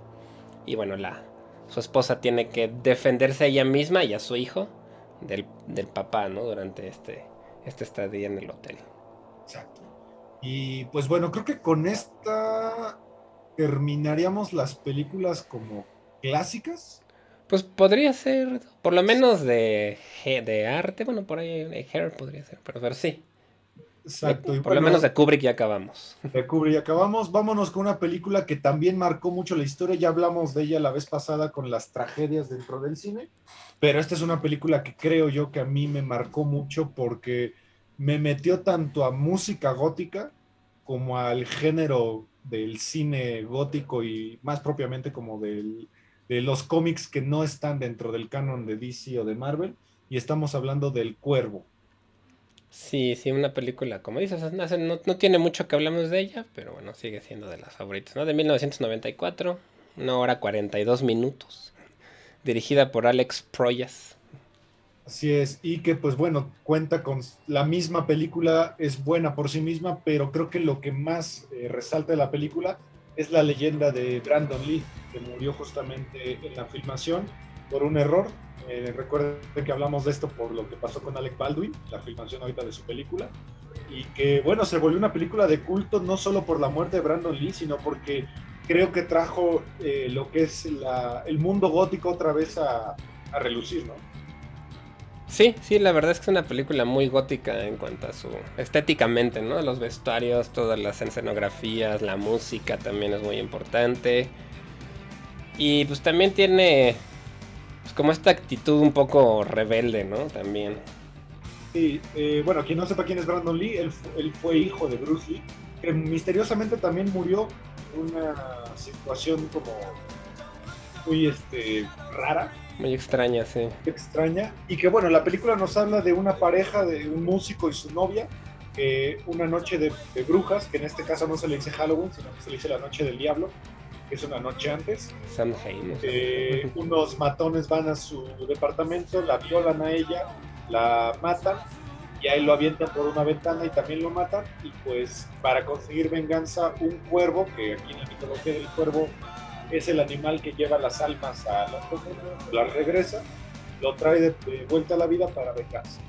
Y bueno, la su esposa tiene que defenderse a ella misma y a su hijo del, del papá, ¿no? Durante este, este estadía en el hotel. Exacto. Y pues bueno, creo que con esta terminaríamos las películas como clásicas. Pues podría ser, por lo menos de, de arte, bueno, por ahí Hair podría ser, pero, pero sí. Exacto. por lo menos de Kubrick ya acabamos. De Kubrick ya acabamos. Vámonos con una película que también marcó mucho la historia. Ya hablamos de ella la vez pasada con las tragedias dentro del cine. Pero esta es una película que creo yo que a mí me marcó mucho porque me metió tanto a música gótica como al género del cine gótico y más propiamente como del, de los cómics que no están dentro del canon de DC o de Marvel. Y estamos hablando del Cuervo. Sí, sí, una película, como dices, no, no, tiene mucho que hablamos de ella, pero bueno, sigue siendo de las favoritas, ¿no? De 1994, una hora 42 minutos, dirigida por Alex Proyas. Así es, y que pues bueno, cuenta con la misma película, es buena por sí misma, pero creo que lo que más eh, resalta de la película es la leyenda de Brandon Lee, que murió justamente en la filmación por un error. Eh, recuerden que hablamos de esto por lo que pasó con Alec Baldwin, la filmación ahorita de su película, y que bueno, se volvió una película de culto no solo por la muerte de Brandon Lee, sino porque creo que trajo eh, lo que es el mundo gótico otra vez a, a relucir, ¿no? Sí, sí, la verdad es que es una película muy gótica en cuanto a su estéticamente, ¿no? Los vestuarios, todas las escenografías, la música también es muy importante. Y pues también tiene pues, como esta actitud un poco rebelde, ¿no? También. Sí, eh, bueno, quien no sepa quién es Brandon Lee, él, él, fue hijo de Bruce Lee, que misteriosamente también murió en una situación como muy este, rara muy extraña, sí. Extraña. Y que bueno, la película nos habla de una pareja, de un músico y su novia, que una noche de, brujas, que en este caso no se le dice Halloween, sino que se le dice la noche del diablo, que es una noche antes. Samhain. Eh, unos matones van a su departamento, la violan a ella, la matan y ahí lo avientan por una ventana y también lo matan. Y pues para conseguir venganza, un cuervo, que aquí en la mitología del cuervo es el animal que lleva las almas a la las regresa, lo trae de, vuelta a la vida para vengarse.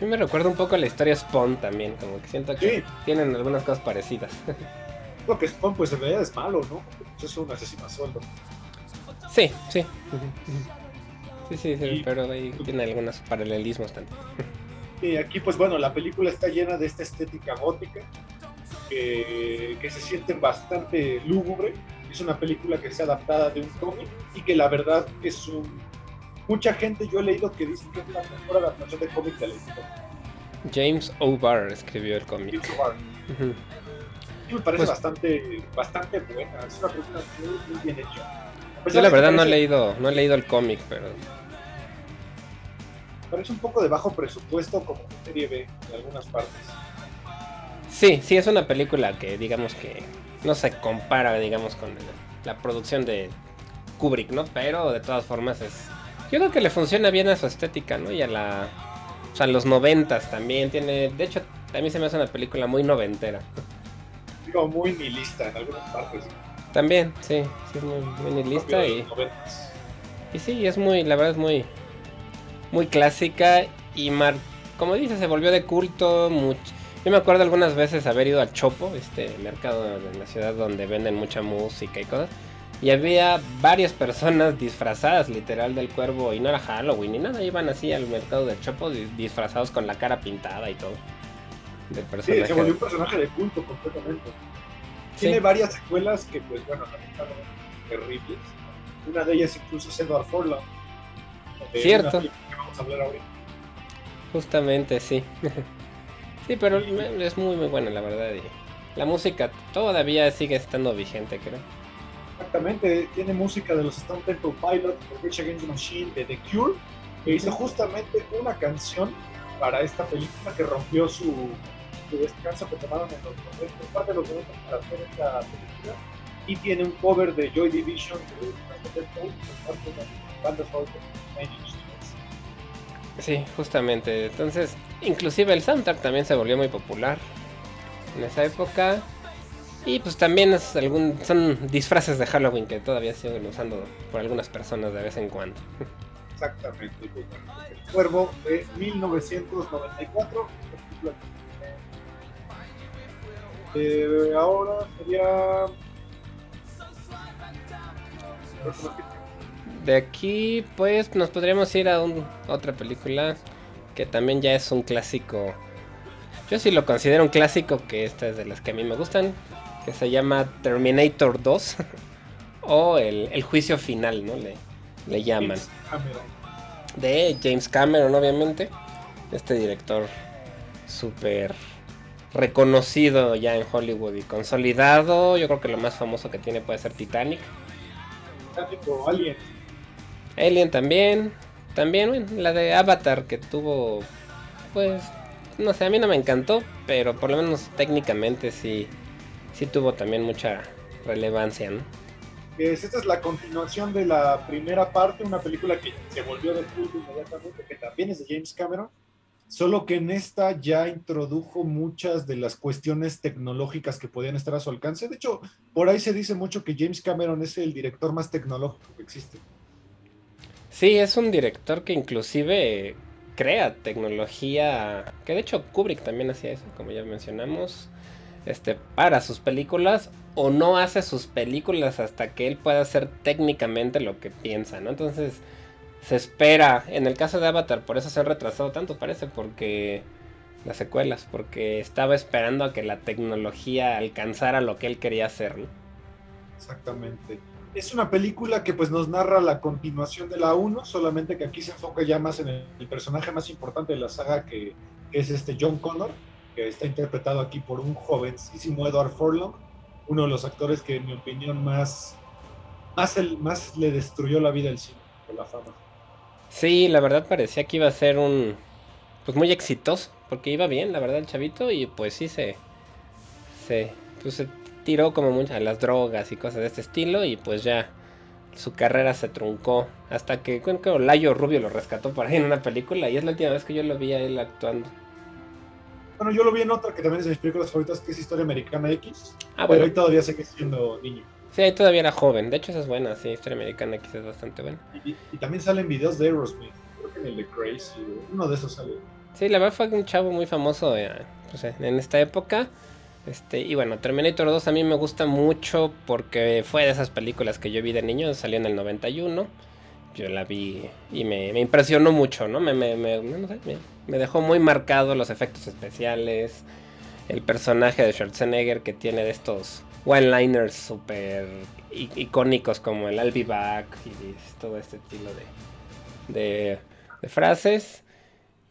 A mí me recuerda un poco a la historia Spawn también, como que siento que tienen algunas cosas parecidas. Lo que Spawn pues en realidad es malo, ¿no? Es un asesino a sueldo. Sí, sí. Sí, sí, sí pero ahí tiene algunos paralelismos también. Y aquí pues bueno, la película está llena de esta estética gótica que, que se siente bastante lúgubre es una película que se adaptada de un cómic y que la verdad es un... Mucha gente yo he leído que dice que es la mejor adaptación de cómic de la historia. James O'Barr escribió el cómic. James Me parece pues bastante, bastante buena. Es una película muy, bien hecha. Yo la verdad no he leído, no he leído el cómic, pero parece un poco de bajo presupuesto como serie B en algunas partes. Sí, sí, es una película que digamos que no se compara, digamos, con la producción de Kubrick, ¿no? Pero de todas formas es... Yo creo que le funciona bien a su estética, ¿no? Y a la... O sea, los noventas también tiene... De hecho, a mí se me hace una película muy noventera. Digo, muy nihilista en algunas partes. También, sí, sí es muy, muy nihilista y... Y sí, es muy, la verdad es muy... Muy clásica y mar... Como dices, se volvió de culto, mucho yo me acuerdo algunas veces haber ido a Chopo, este mercado en la ciudad donde venden mucha música y cosas. Y había varias personas disfrazadas literal del cuervo y no era Halloween ni nada, iban así al mercado de Chopo disfrazados con la cara pintada y todo. Del personaje. Sí, se volvió un personaje de culto completamente. Tiene varias secuelas que pues bueno, terribles. Una de ellas incluso es Edward Forlán. Cierto. vamos a hablar ahorita. Justamente, sí. Sí, pero es muy muy buena la verdad. Y la música todavía sigue estando vigente, creo. Exactamente, tiene música de los Stone Temple Pilots, de Rage Against the Machine, de The Cure, que hizo justamente una canción para esta película que rompió su, descanso que tomaron en los 90, parte de los 90 para hacer esta película. Y tiene un cover de Joy Division de Stone Temple, de bandas favoritas Sí, justamente. Entonces, inclusive el soundtrack también se volvió muy popular en esa época. Y pues también es algún, son disfraces de Halloween que todavía siguen usando por algunas personas de vez en cuando. Exactamente. El Cuervo de 1994. Eh, ahora sería... De aquí, pues, nos podríamos ir a, otra película que también ya es un clásico. Yo sí lo considero un clásico, que esta es de las que a mí me gustan, que se llama Terminator 2 o el, juicio final, ¿no? Le, le llaman. De James Cameron, obviamente. Este director súper reconocido ya en Hollywood y consolidado. Yo creo que lo más famoso que tiene puede ser Titanic. Titanic o Alien. Alien también. También, la de Avatar que tuvo, pues, no sé, a mí no me encantó, pero por lo menos técnicamente sí, sí tuvo también mucha relevancia, ¿no? esta es la continuación de la primera parte, una película que se volvió de culto inmediatamente, que también es de James Cameron, solo que en esta ya introdujo muchas de las cuestiones tecnológicas que podían estar a su alcance. De hecho, por ahí se dice mucho que James Cameron es el director más tecnológico que existe. Sí, es un director que inclusive crea tecnología, que de hecho Kubrick también hacía eso, como ya mencionamos. este, para sus películas o no hace sus películas hasta que él pueda hacer técnicamente lo que piensa, ¿no? Entonces se espera, en el caso de Avatar, por eso se ha retrasado tanto, parece, porque las secuelas, porque estaba esperando a que la tecnología alcanzara lo que él quería hacer, ¿no? Exactamente. Es una película que pues nos narra la continuación de la 1, solamente que aquí se enfoca ya más en el, personaje más importante de la saga que, que es este John Connor, que está interpretado aquí por un jovencísimo Edward Furlong, uno de los actores que en mi opinión más, más, el, más le destruyó la vida al cine, por la fama. Sí, la verdad parecía que iba a ser un, pues muy exitoso, porque iba bien, la verdad, el chavito, y pues sí se, se, pues se tiró como mucho a las drogas y cosas de este estilo, y pues ya su carrera se truncó, hasta que, creo que Layo Rubio lo rescató por ahí en una película, y es la última vez que yo lo vi a él actuando. Bueno, yo lo vi en otra que también es de mis películas favoritas, que es Historia Americana X. Ah, bueno. Pero ahí todavía sigue siendo niño. Sí, ahí todavía era joven. De hecho, esa es buena, sí. Historia Americana X es bastante buena. Y, también salen videos de Aerosmith. Creo que en el de Crazy, uno de esos sale. Sí, la verdad fue un chavo muy famoso eh, pues, en esta época. Este, y bueno, Terminator 2 a mí me gusta mucho porque fue de esas películas que yo vi de niño, salió en el 91 yo la vi y me, impresionó mucho, ¿no? Me, me, me, me, dejó muy marcado los efectos especiales, el personaje de Schwarzenegger que tiene de estos one-liners súper icónicos como el I'll be back y todo este estilo de, de, frases.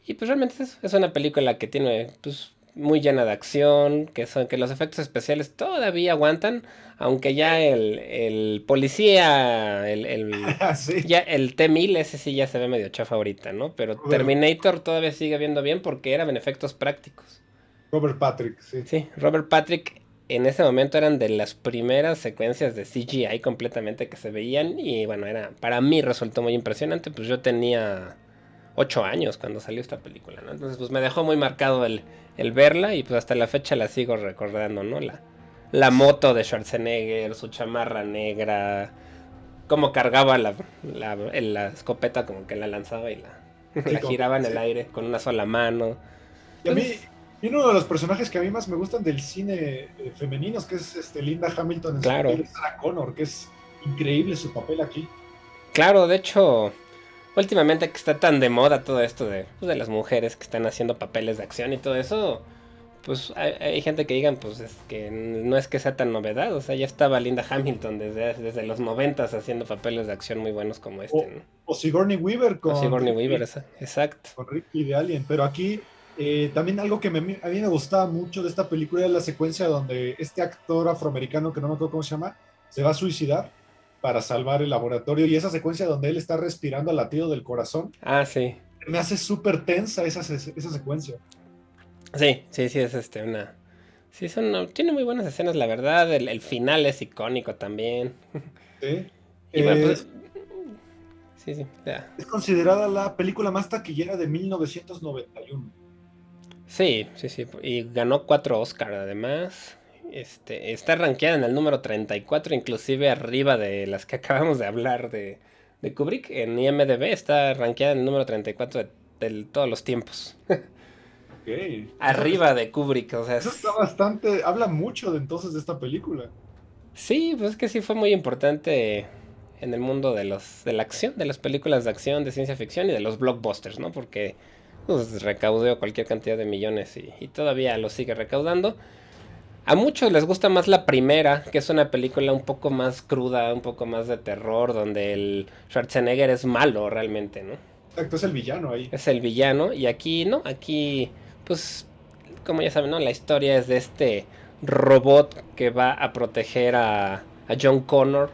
Y pues realmente es, es, una película que tiene pues, muy llena de acción, que son que los efectos especiales todavía aguantan, aunque ya el, policía, el, ah, ya el T-1000, ese sí ya se ve medio chafa ahorita, ¿no? Pero Terminator todavía sigue viendo bien porque eran en efectos prácticos. Robert Patrick, sí. Sí, Robert Patrick en ese momento eran de las primeras secuencias de CGI completamente que se veían y bueno, era para mí resultó muy impresionante, pues yo tenía 8 años cuando salió esta película, ¿no? Entonces pues me dejó muy marcado el, el verla y pues hasta la fecha la sigo recordando, ¿no? La, la moto de Schwarzenegger, su chamarra negra, cómo cargaba la, la, escopeta como que la lanzaba y la, giraba en el aire con una sola mano. Y a mí, uno de los personajes que a mí más me gustan del cine eh, femeninos, que es este, Linda Hamilton en claro. Sarah Connor, que es increíble su papel aquí. Claro, de hecho, últimamente que está tan de moda todo esto de, pues, de las mujeres que están haciendo papeles de acción y todo eso, pues hay, gente que digan pues es que no es que sea tan novedad, o sea, ya estaba Linda Hamilton desde, desde los noventas haciendo papeles de acción muy buenos como este. O, Sigourney Weaver con... Sigourney Weaver, exacto. Con Ricky de Alien, pero aquí eh, también algo que a mí me gustaba mucho de esta película es la secuencia donde este actor afroamericano, que no me acuerdo cómo se llama, se va a suicidar para salvar el laboratorio y esa secuencia donde él está respirando al latido del corazón. Ah, sí. Me hace súper tensa esa, esa secuencia. Sí, sí, sí, es este, una... Sí, son, tiene muy buenas escenas, la verdad. El, final es icónico también. Sí. Pues, sí, sí. Es considerada la película más taquillera de 1991. Sí, sí, sí. Y ganó cuatro Oscars además. Este, está rankeada en el número 34, inclusive arriba de las que acabamos de hablar de, de Kubrick. En IMDB está rankeada en el número 34 de, todos los tiempos. Arriba de Kubrick, o sea. Eso está bastante. Habla mucho de entonces de esta película. Sí, pues es que sí fue muy importante en el mundo de los de la acción, de las películas de acción, de ciencia ficción y de los blockbusters, ¿no? Porque pues, recaudó cualquier cantidad de millones y, y todavía lo sigue recaudando. A muchos les gusta más la primera, que es una película un poco más cruda, un poco más de terror, donde el Schwarzenegger es malo realmente, ¿no? Exacto, es el villano ahí. Es el villano, y aquí no, aquí, pues, como ya saben, ¿no? La historia es de este robot que va a proteger a, a John Connor,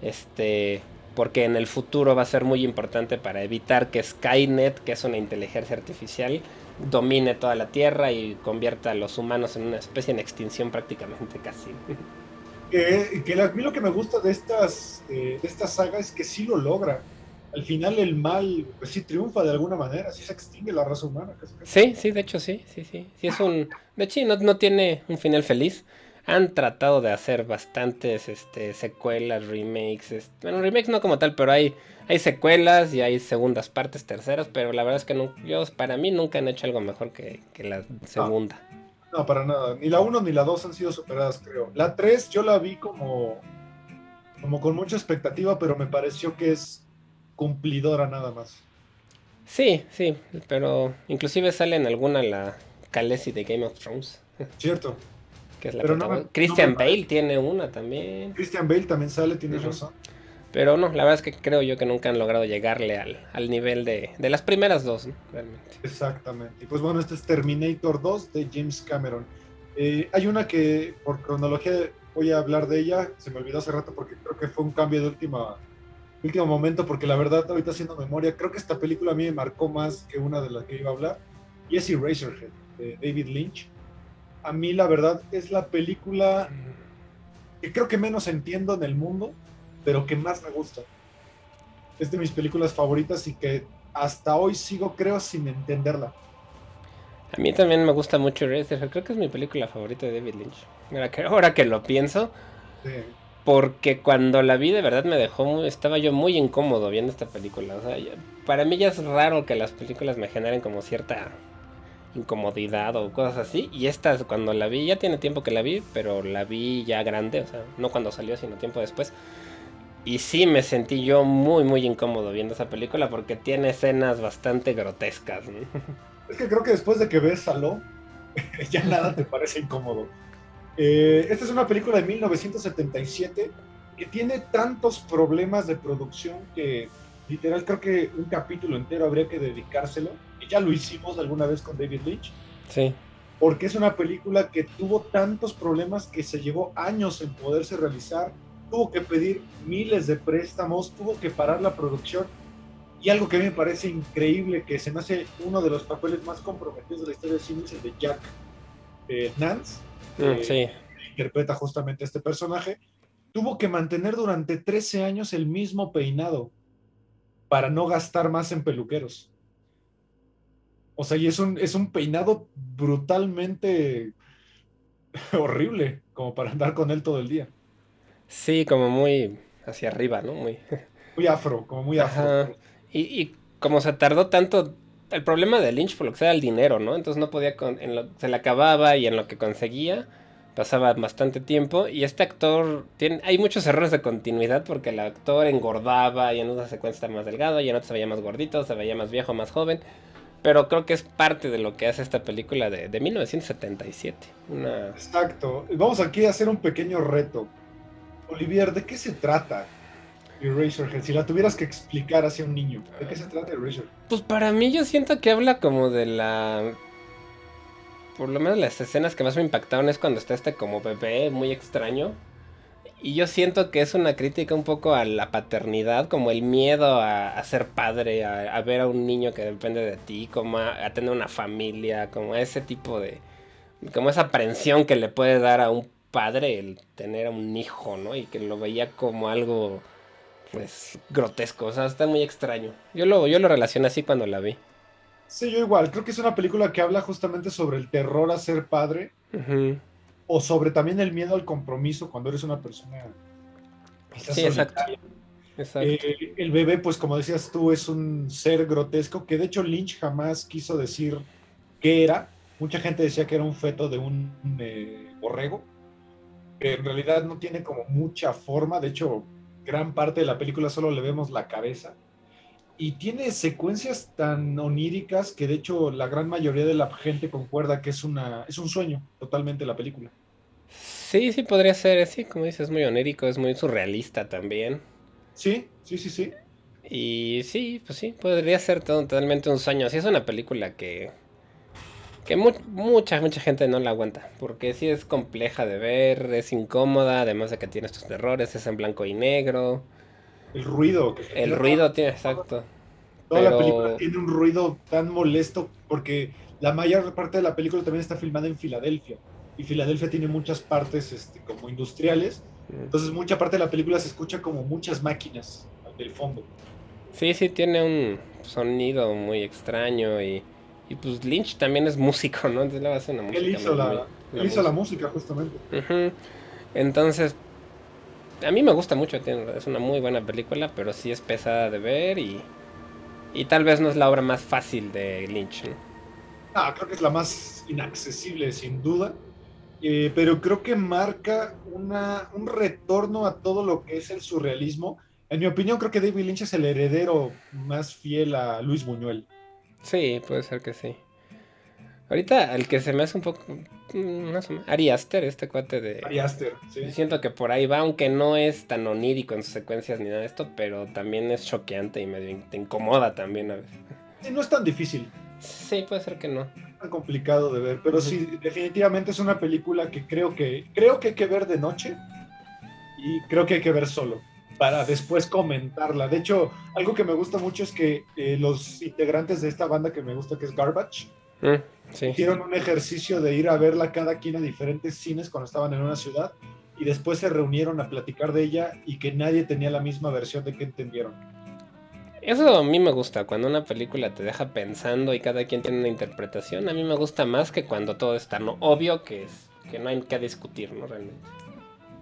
este, porque en el futuro va a ser muy importante para evitar que Skynet, que es una inteligencia artificial, domine toda la Tierra y convierta a los humanos en una especie en extinción prácticamente casi. Que, a mí lo que me gusta de estas, eh, de esta saga es que sí lo logra. Al final el mal pues sí triunfa de alguna manera, sí se extingue la raza humana. Sí, sí, de hecho sí, sí, sí. sí es un, de hecho no, no tiene un final feliz han tratado de hacer bastantes este, secuelas, remakes. bueno, remakes no como tal, pero hay, hay secuelas y hay segundas partes, terceras. Pero la verdad es que no, yo, para mí nunca han hecho algo mejor que, la segunda. No, para nada. Ni la 1 ni la 2 han sido superadas, creo. La 3 yo la vi como, como con mucha expectativa, pero me pareció que es cumplidora nada más. Sí, sí, pero inclusive sale en alguna la Khaleesi de Game of Thrones. Cierto. Que es la no me- Christian no Bale tiene una también. Christian Bale también sale, tienes Ujú. razón. Pero no, la verdad es que creo yo que nunca han logrado llegarle al, al nivel de, de las primeras dos, ¿no? Realmente. Exactamente. Y pues bueno, este es Terminator 2 de James Cameron. Eh, hay una que por cronología voy a hablar de ella, se me olvidó hace rato porque creo que fue un cambio de última, último momento, porque la verdad ahorita haciendo memoria, creo que esta película a mí me marcó más que una de las que iba a hablar, y es Eraserhead, de David Lynch. A mí la verdad es la película que creo que menos entiendo en el mundo, pero que más me gusta. Es de mis películas favoritas y que hasta hoy sigo, creo, sin entenderla. A mí también me gusta mucho Eraserhead, creo que es mi película favorita de David Lynch. Ahora que, ahora que lo pienso, Sí. porque cuando la vi de verdad me dejó muy, estaba yo muy incómodo viendo esta película. O sea, para mí ya es raro que las películas me generen como cierta incomodidad o cosas así. Y esta cuando la vi, ya tiene tiempo que la vi, pero la vi ya grande, o sea, no cuando salió, sino tiempo después. Y sí me sentí yo muy, muy incómodo viendo esa película porque tiene escenas bastante grotescas. Es que creo que después de que ves Saló, ya nada te parece incómodo. Eh, esta es una película de 1977 que tiene tantos problemas de producción que literal creo que un capítulo entero habría que dedicárselo. Ya lo hicimos alguna vez con David Lynch. Sí. porque es una película que tuvo tantos problemas que se llevó años en poderse realizar, tuvo que pedir miles de préstamos, tuvo que parar la producción. Y algo que a mí me parece increíble, que se me hace uno de los papeles más comprometidos de la historia del cine, es el de Jack eh, Nance, Mm, sí. que interpreta justamente a este personaje. Tuvo que mantener durante 13 años el mismo peinado para no gastar más en peluqueros. O sea, y es un, es un peinado brutalmente horrible, como para andar con él todo el día. Sí, como muy hacia arriba, ¿no? Muy. Muy afro, como muy afro. Ajá. Y, y como se tardó tanto, el problema de Lynch por lo que sea el dinero, ¿no? Entonces no podía, con- en lo- se le acababa y en lo que conseguía pasaba bastante tiempo. Y este actor, tiene, hay muchos errores de continuidad porque el actor engordaba y en una secuencia más delgado y en otra se veía más gordito, se veía más viejo, más joven. Pero creo que es parte de lo que hace esta película de, de 1977. Una... Exacto. Vamos aquí a hacer un pequeño reto. Olivier, ¿de qué se trata Eraserhead? Si la tuvieras que explicar hacia un niño, ¿de qué se trata Eraserhead? Pues para mí yo siento que habla como de la... Por lo menos las escenas que más me impactaron es cuando está este como bebé muy extraño. Y yo siento que es una crítica un poco a la paternidad, como el miedo a, a ser padre, a, a ver a un niño que depende de ti, como a, a tener una familia, como ese tipo de... Como esa aprensión que le puede dar a un padre el tener a un hijo, ¿no? Y que lo veía como algo, pues, grotesco, o sea, está muy extraño. Yo lo, yo lo relacioné así cuando la vi. Sí, yo igual. Creo que es una película que habla justamente sobre el terror a ser padre Ujú. O sobre también el miedo al compromiso cuando eres una persona quizás Sí, exacto. solitaria. Exacto. Eh, el bebé, pues como decías tú, es un ser grotesco que de hecho Lynch jamás quiso decir qué era. Mucha gente decía que era un feto de un eh, borrego, que en realidad no tiene como mucha forma. De hecho, gran parte de la película solo le vemos la cabeza. Y tiene secuencias tan oníricas que de hecho la gran mayoría de la gente concuerda que es, una, es un sueño totalmente la película. Sí, sí, podría ser, sí, como dices, es muy onérico, es muy surrealista también. Sí, sí, sí, sí. Y sí, pues sí, podría ser totalmente un sueño. Sí, es una película que, que mu- mucha, mucha gente no la aguanta, porque sí es compleja de ver, es incómoda, además de que tiene estos errores, es en blanco y negro. El ruido. que El ruido tiene, exacto. Toda la película tiene un ruido tan molesto porque la mayor parte de la película también está filmada en Filadelfia. Y Filadelfia tiene muchas partes este, como industriales. Entonces mucha parte de la película se escucha como muchas máquinas del fondo. Sí, sí, tiene un sonido muy extraño y, y pues Lynch también es músico, ¿no? Entonces le va a hacer una música. Él hizo, muy- la, muy- él hizo la música justamente. Entonces, a mí me gusta mucho, tiene- es una muy buena película, pero sí es pesada de ver y, y tal vez no es la obra más fácil de Lynch. ¿no? Ah, creo que es la más inaccesible, sin duda. Eh, pero creo que marca una, un retorno a todo lo que es el surrealismo. En mi opinión, creo que David Lynch es el heredero más fiel a Luis Buñuel. Sí, puede ser que sí. Ahorita el que se me hace un poco. mm, No sé, Ari Aster, este cuate de. Ari Aster, sí. Siento que por ahí va, aunque no es tan onírico en sus secuencias ni nada de esto, pero también es choqueante y medio te incomoda también a veces. Sí, no es tan difícil, Sí, puede ser que no. no es tan complicado de ver, pero sí, definitivamente es una película que creo que creo que hay que ver de noche y creo que hay que ver solo para después comentarla. De hecho, algo que me gusta mucho es que eh, los integrantes de esta banda que me gusta, que es Garbage, Sí. hicieron un ejercicio de ir a verla cada quien a diferentes cines cuando estaban en una ciudad y después se reunieron a platicar de ella y que nadie tenía la misma versión de que entendieron. Eso a mí me gusta, cuando una película te deja pensando y cada quien tiene una interpretación, a mí me gusta más que cuando todo está ¿no? obvio que, es, que no hay que discutir, ¿no? Realmente.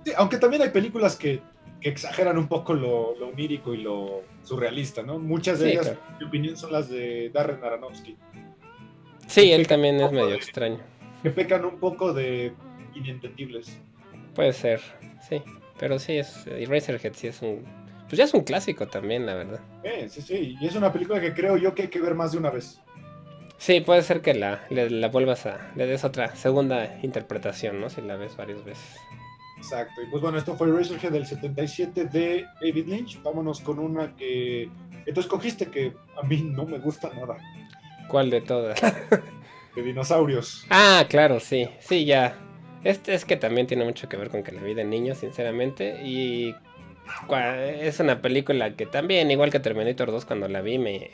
Sí, aunque también hay películas que, que exageran un poco lo, lo onírico y lo surrealista, ¿no? Muchas de Sí, ellas, claro. en mi opinión, son las de Darren Aronofsky, Sí, él también es medio extraño. que pecan un poco de inentendibles. Puede ser, sí. Pero sí, es Eraserhead sí es un... Pues ya es un clásico también, la verdad. Eh, sí, sí, y es una película que creo yo que hay que ver más de una vez. Sí, puede ser que la, le- la vuelvas a... Le des otra segunda interpretación, ¿no? Si la ves varias veces. Exacto, y pues bueno, esto fue Razorhead del 77 de David Lynch. Vámonos con una que, tú escogiste que a mí no me gusta nada, ¿Cuál de todas? de dinosaurios. Ah, claro, sí, sí, ya. Este es que también tiene mucho que ver con que la vi de niño, sinceramente. Y es una película que también, igual que Terminator 2, cuando la vi, me,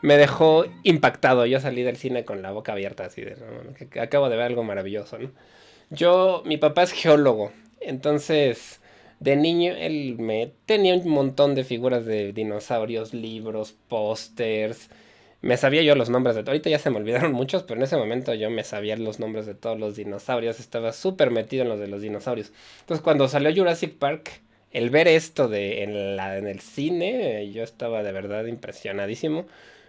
me dejó impactado. Yo salí del cine con la boca abierta, así de, "No mames, que acabo de ver algo maravilloso, ¿no? Yo, mi papá es geólogo, entonces de niño él me tenía un montón de figuras de dinosaurios, libros, pósters. Me sabía yo los nombres de... Ahorita ya se me olvidaron muchos, pero en ese momento yo me sabía los nombres de todos los dinosaurios. Estaba súper metido en los de los dinosaurios. Entonces cuando salió Jurassic Park, el ver esto de, en, la, en el cine, yo estaba de verdad impresionadísimo.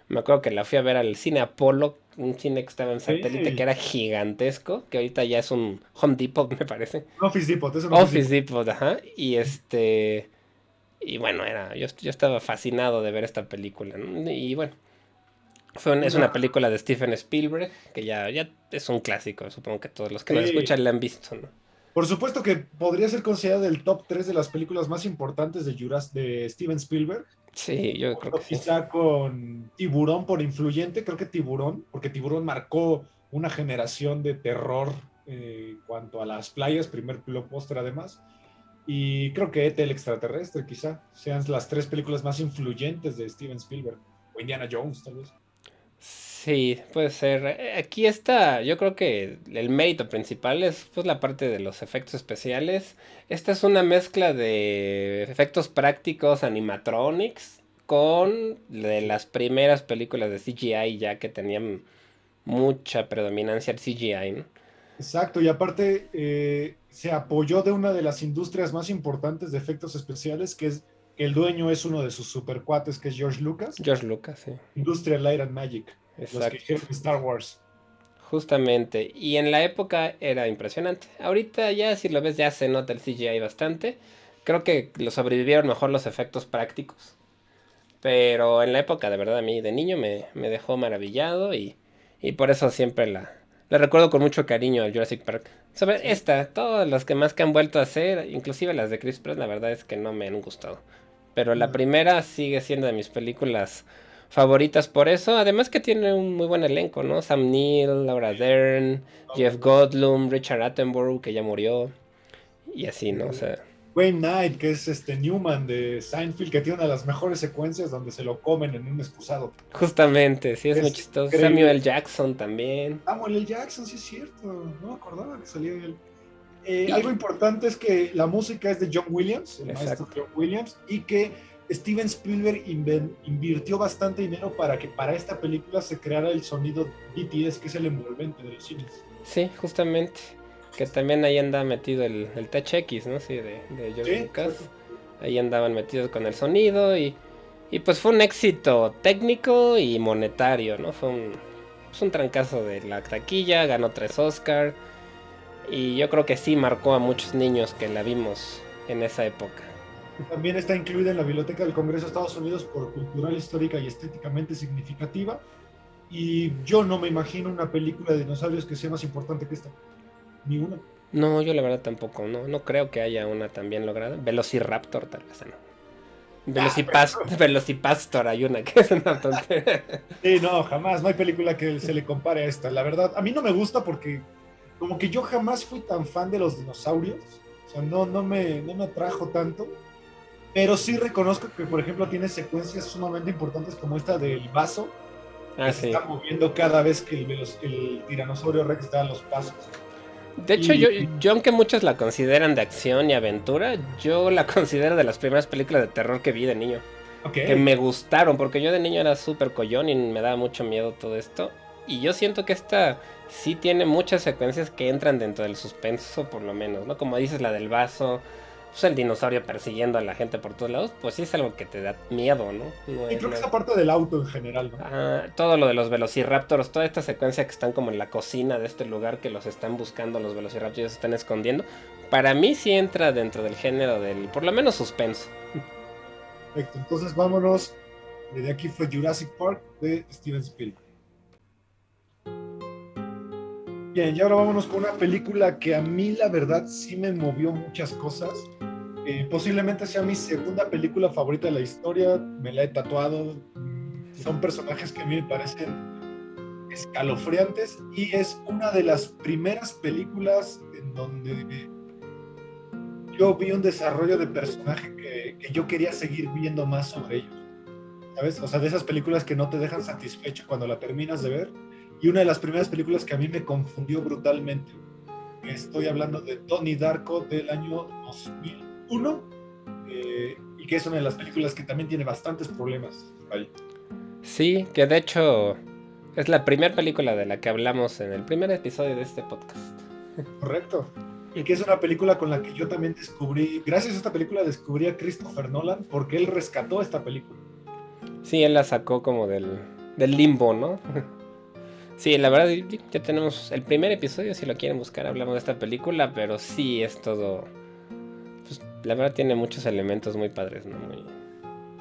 Me acuerdo que la fui a ver al cine Apolo, un cine que estaba en satélite Sí. que era gigantesco, que ahorita ya es un Home Depot, me parece. Office Depot, eso no Office Depot, ajá. Y este. Y bueno, era, yo, yo estaba fascinado de ver esta película. ¿no? Y bueno, es una película de Steven Spielberg, que ya, ya es un clásico. Supongo que todos los que Sí. escuchan la han visto, ¿no? Por supuesto que podría ser considerada el top 3 de las películas más importantes de, Juras, de Steven Spielberg. Sí, yo creo que sí. Quizá con Tiburón por influyente, creo que Tiburón, porque Tiburón marcó una generación de terror eh, en cuanto a las playas, primer blockbuster además. Y creo que ET el extraterrestre quizá sean las tres películas más influyentes de Steven Spielberg. O Indiana Jones, tal vez. Sí, puede ser. Eh, Aquí está, yo creo que el mérito principal es pues la parte de los efectos especiales. Esta es una mezcla de efectos prácticos animatronics con de las primeras películas de CGI ya que tenían mucha predominancia el CGI, ¿no? Exacto, y aparte eh, se apoyó de una de las industrias más importantes de efectos especiales, que es que el dueño es uno de sus supercuates, que es George Lucas, George Lucas, sí. Industria Light and Magic, los que hicieron Star Wars. Justamente. Y en la época era impresionante. Ahorita ya si lo ves ya se nota el CGI bastante. Creo que lo sobrevivieron mejor los efectos prácticos. Pero en la época, de verdad, a mí de niño me, me dejó maravillado y, y por eso siempre la, la recuerdo con mucho cariño al Jurassic Park. Sobre esta, todas las que más que han vuelto a hacer, inclusive las de Chris Pratt, la verdad es que no me han gustado. Pero la primera sigue siendo de mis películas favoritas por eso. Además que tiene un muy buen elenco, ¿no? Sam Neill, Laura Dern, Jeff Goldblum, Richard Attenborough, que ya murió. Y así, ¿no? O sea, Wayne Knight, que es este Newman de Seinfeld, que tiene una de las mejores secuencias donde se lo comen en un excusado. justamente, sí, es, muy chistoso. increíble. Samuel Jackson también. Samuel L. Jackson, sí es cierto. No me acordaba que salía él. Eh, algo importante es que la música es de John Williams, el Exacto. maestro John Williams, y que Steven Spielberg invirtió bastante dinero para que para esta película se creara el sonido BTS, que es el envolvente de los cines. Sí, justamente. Que también ahí anda metido el, el THX, ¿no? Sí, de, de George Sí, Lucas. exacto. Ahí andaban metidos con el sonido y, y pues fue un éxito técnico y monetario, ¿no? Fue un, pues, un trancazo de la taquilla, ganó tres Oscars. Y yo creo que sí marcó a muchos niños que la vimos en esa época. También está incluida en la Biblioteca del Congreso de Estados Unidos por cultural, histórica y estéticamente significativa. Y yo no me imagino una película de dinosaurios que sea más importante que esta. Ni una. No, yo la verdad tampoco. No, no creo que haya una tan bien lograda. Velociraptor, tal vez no. Velocipastor, hay una que es una tontería. Sí, no, jamás. No hay película que se le compare a esta. La verdad, a mí no me gusta porque como que yo jamás fui tan fan de los dinosaurios. O sea, no, no, me, no me atrajo tanto. Pero sí reconozco que, por ejemplo, tiene secuencias sumamente importantes como esta del vaso. Ah, que sí. se está moviendo cada vez que el, el tiranosaurio rex da los pasos. De hecho, Y- yo, yo aunque muchos la consideran de acción y aventura, yo la considero de las primeras películas de terror que vi de niño. Ok. Que me gustaron, porque yo de niño era súper collón y me daba mucho miedo todo esto. Y yo siento que esta sí tiene muchas secuencias que entran dentro del suspenso, por lo menos, ¿no? Como dices, la del vaso, pues el dinosaurio persiguiendo a la gente por todos lados, pues sí es algo que te da miedo, ¿no? No Y creo que esa parte del auto en general, ¿no? Ah, todo lo de los velociraptors, toda esta secuencia que están como en la cocina de este lugar que los están buscando, los velociraptors y se están escondiendo, para mí sí entra dentro del género del, por lo menos suspenso. Perfecto. Entonces vámonos. De aquí fue Jurassic Park de Steven Spielberg. Bien, y ahora vámonos con una película que a mí la verdad sí me movió muchas cosas. Eh, posiblemente sea mi segunda película favorita de la historia. Me la he tatuado. Son personajes que a mí me parecen escalofriantes y es una de las primeras películas en donde yo vi un desarrollo de personaje que, que yo quería seguir viendo más sobre ellos. ¿Sabes? O sea, de esas películas que no te dejan satisfecho cuando la terminas de ver. Y una de las primeras películas que a mí me confundió brutalmente. Estoy hablando de Tony Darko del año 2001. eh, y que es una de las películas que también tiene bastantes problemas. ahí. Sí, que de hecho es la primera película de la que hablamos en el primer episodio de este podcast. Correcto. Y que es una película con la que yo también descubrí, gracias a esta película descubrí a Christopher Nolan porque él rescató esta película. Sí, él la sacó como del, del limbo, ¿no? Sí, la verdad, ya tenemos el primer episodio, si lo quieren buscar, hablamos de esta película, pero sí es todo... Pues, la verdad tiene muchos elementos muy padres, ¿no? Muy...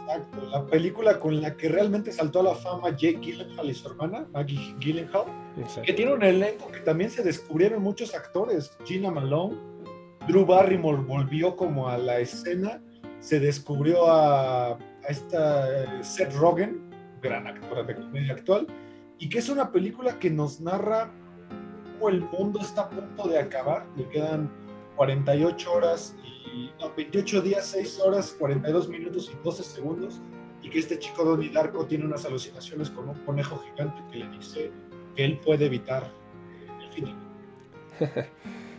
Exacto, la película con la que realmente saltó a la fama Jake Gyllenhaal y su hermana, Maggie Gyllenhaal, sé. que tiene un elenco que también se descubrieron muchos actores. Gina Malone, Drew Barrymore volvió como a la escena, se descubrió a, a esta eh, Seth Rogen, gran actora de comedia actual, y que es una película que nos narra cómo el mundo está a punto de acabar, le quedan 48 horas y no, 28 días, 6 horas, 42 minutos y 12 segundos, y que este chico Donnie Darko tiene unas alucinaciones con un conejo gigante que le dice que él puede evitar eh, el fin.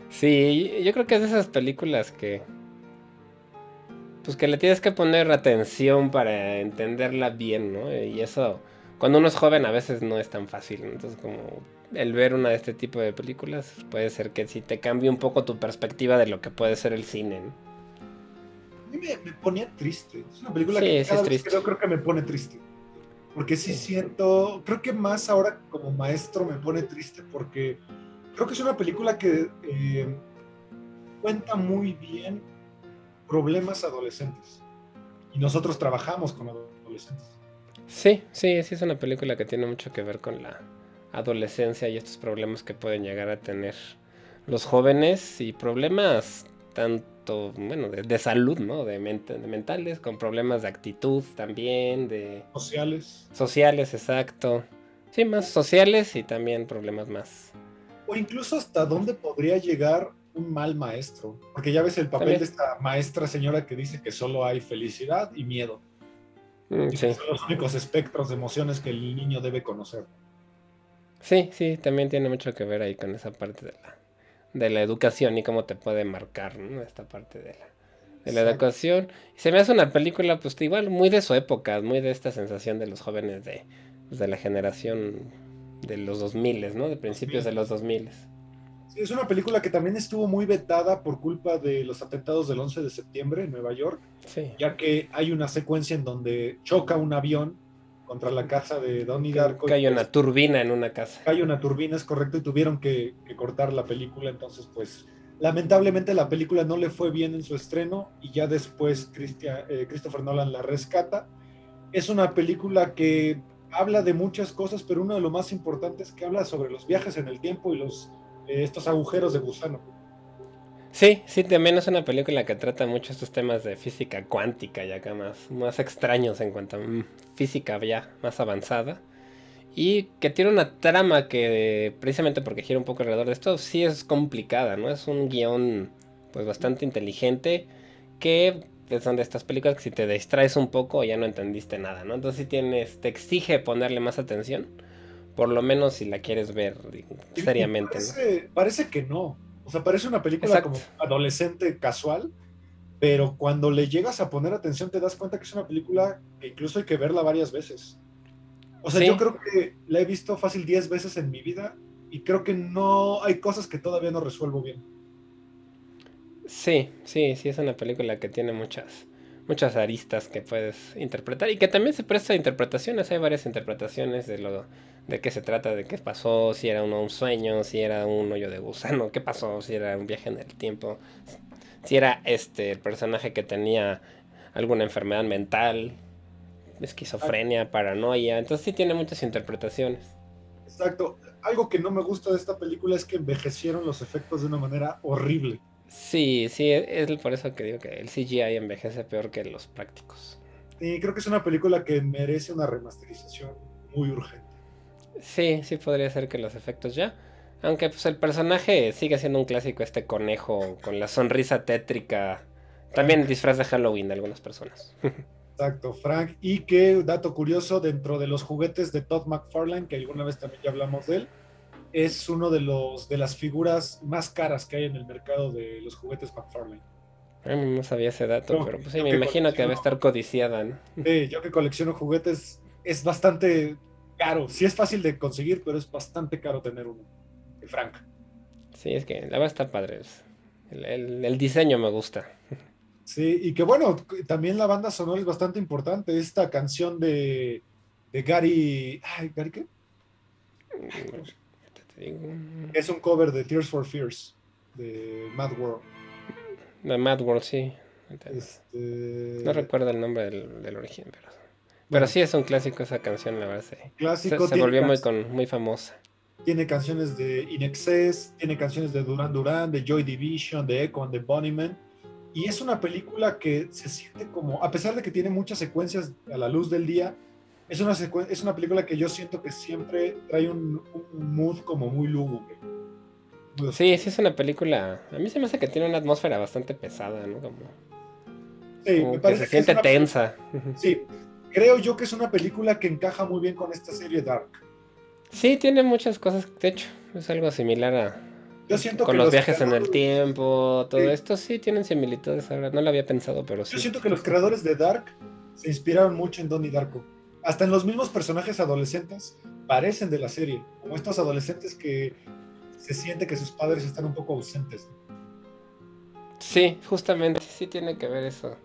Sí, yo creo que es de esas películas que... Pues que le tienes que poner atención para entenderla bien, ¿no? Y eso, cuando uno es joven a veces no es tan fácil. Entonces como el ver una de este tipo de películas puede ser que sí te cambie un poco tu perspectiva de lo que puede ser el cine, ¿no? A mí me, me ponía triste. Es una película Sí, que cada es vez que creo que me pone triste. Porque sí, Sí. siento, creo que más ahora como maestro me pone triste porque creo que es una película que eh, cuenta muy bien problemas adolescentes. Y nosotros trabajamos con adolescentes. Sí, sí, sí es una película que tiene mucho que ver con la adolescencia y estos problemas que pueden llegar a tener los jóvenes y problemas tanto, bueno, de, de salud, ¿no? De, mentales, con problemas de actitud también, de Sociales. sociales, exacto. Sí, más sociales y también problemas más. O incluso hasta dónde podría llegar un mal maestro. Porque ya ves el papel También. de esta maestra señora que dice que solo hay felicidad y miedo. Sí, que son los únicos espectros de emociones que el niño debe conocer. sí, sí, también tiene mucho que ver ahí con esa parte de la, de la educación y cómo te puede marcar, ¿no? Esta parte de la, de la Exacto. educación. Se me hace una película, pues igual, muy de su época, muy de esta sensación de los jóvenes de, pues, de la generación de los 2000, ¿no? De principios de los 2000. Sí, es una película que también estuvo muy vetada por culpa de los atentados del 11 de septiembre en Nueva York, Sí. ya que hay una secuencia en donde choca un avión contra la casa de Donnie Darko. Hay una turbina en una casa. Hay una turbina, es correcto, y tuvieron que, cortar la película, entonces pues lamentablemente la película no le fue bien en su estreno y ya después eh, Christopher Nolan la rescata. Es una película que habla de muchas cosas, pero uno de lo más importantes es que habla sobre los viajes en el tiempo y los, estos agujeros de gusano. Sí, sí, también es una película que trata mucho estos temas de física cuántica y acá más, más extraños en cuanto a mm, física ya más avanzada. Y que tiene una trama que, precisamente porque gira un poco alrededor de esto, sí es complicada, ¿no? Es un guion pues bastante inteligente que son de estas películas que si te distraes un poco ya no entendiste nada, ¿no? Entonces si tienes, te exige ponerle más atención, por lo menos si la quieres ver seriamente. Parece, parece que no, o sea, parece una película como adolescente casual, pero cuando le llegas a poner atención te das cuenta que es una película que incluso hay que verla varias veces. O sea, yo creo que la he visto fácil 10 veces en mi vida y creo que no hay cosas que todavía no resuelvo bien. Sí, sí, sí, es una película que tiene muchas, muchas aristas que puedes interpretar y que también se presta a interpretaciones. Hay varias interpretaciones de lo de qué se trata, de qué pasó, si era uno un sueño, si era un hoyo de gusano, qué pasó, si era un viaje en el tiempo, si era este el personaje que tenía alguna enfermedad mental, esquizofrenia, paranoia. Entonces sí tiene muchas interpretaciones. Exacto. Algo que no me gusta de esta película es que envejecieron los efectos de una manera horrible. Sí, sí, es por eso que digo que el CGI envejece peor que los prácticos. Y creo que es una película que merece una remasterización muy urgente. Sí, sí podría ser que los efectos ya. Aunque pues el personaje sigue siendo un clásico, este conejo con la sonrisa tétrica. También disfraz de Halloween de algunas personas. Exacto, Frank. Y que, dato curioso, dentro de los juguetes de Todd McFarlane, que alguna vez también ya hablamos de él, es uno de los de las figuras más caras que hay en el mercado de los juguetes McFarlane. No sabía ese dato, pero pues sí, me imagino que debe estar codiciada, ¿no? Sí, yo que colecciono juguetes es bastante caro. Sí es fácil de conseguir, pero es bastante caro tener uno. Frank. Sí, es que la verdad está padre. El, diseño me gusta. Sí, y que bueno, también la banda sonora es bastante importante. Esta canción de, de Gary. Ay, ¿Gary qué? Es un cover de Tears for Fears, de Mad World. De Mad World, sí. Este, no recuerdo el nombre del, origen, pero. Pero sí es un clásico esa canción, la verdad. Clásico. Se, volvió muy, con, muy famosa. Tiene canciones de In Excess, tiene canciones de Duran Duran, de Joy Division, de Echo and the Bunnymen. Y es una película que se siente como, a pesar de que tiene muchas secuencias a la luz del día, es una, es una película que yo siento que siempre trae un, mood como muy lúgubre. Sí, sí es una película. A mí se me hace que tiene una atmósfera bastante pesada, ¿no? Como, sí, me parece que se siente tensa. Sí, creo yo que es una película que encaja muy bien con esta serie Dark. Sí, tiene muchas cosas. De hecho, es algo similar a. Yo siento con los, viajes en el tiempo, todo esto sí tienen similitudes. Ahora no lo había pensado, pero sí. Yo siento que los creadores de Dark se inspiraron mucho en Donnie Darko hasta en los mismos personajes adolescentes parecen de la serie, como estos adolescentes que se siente que sus padres están un poco ausentes. Sí, justamente, sí tiene que ver eso,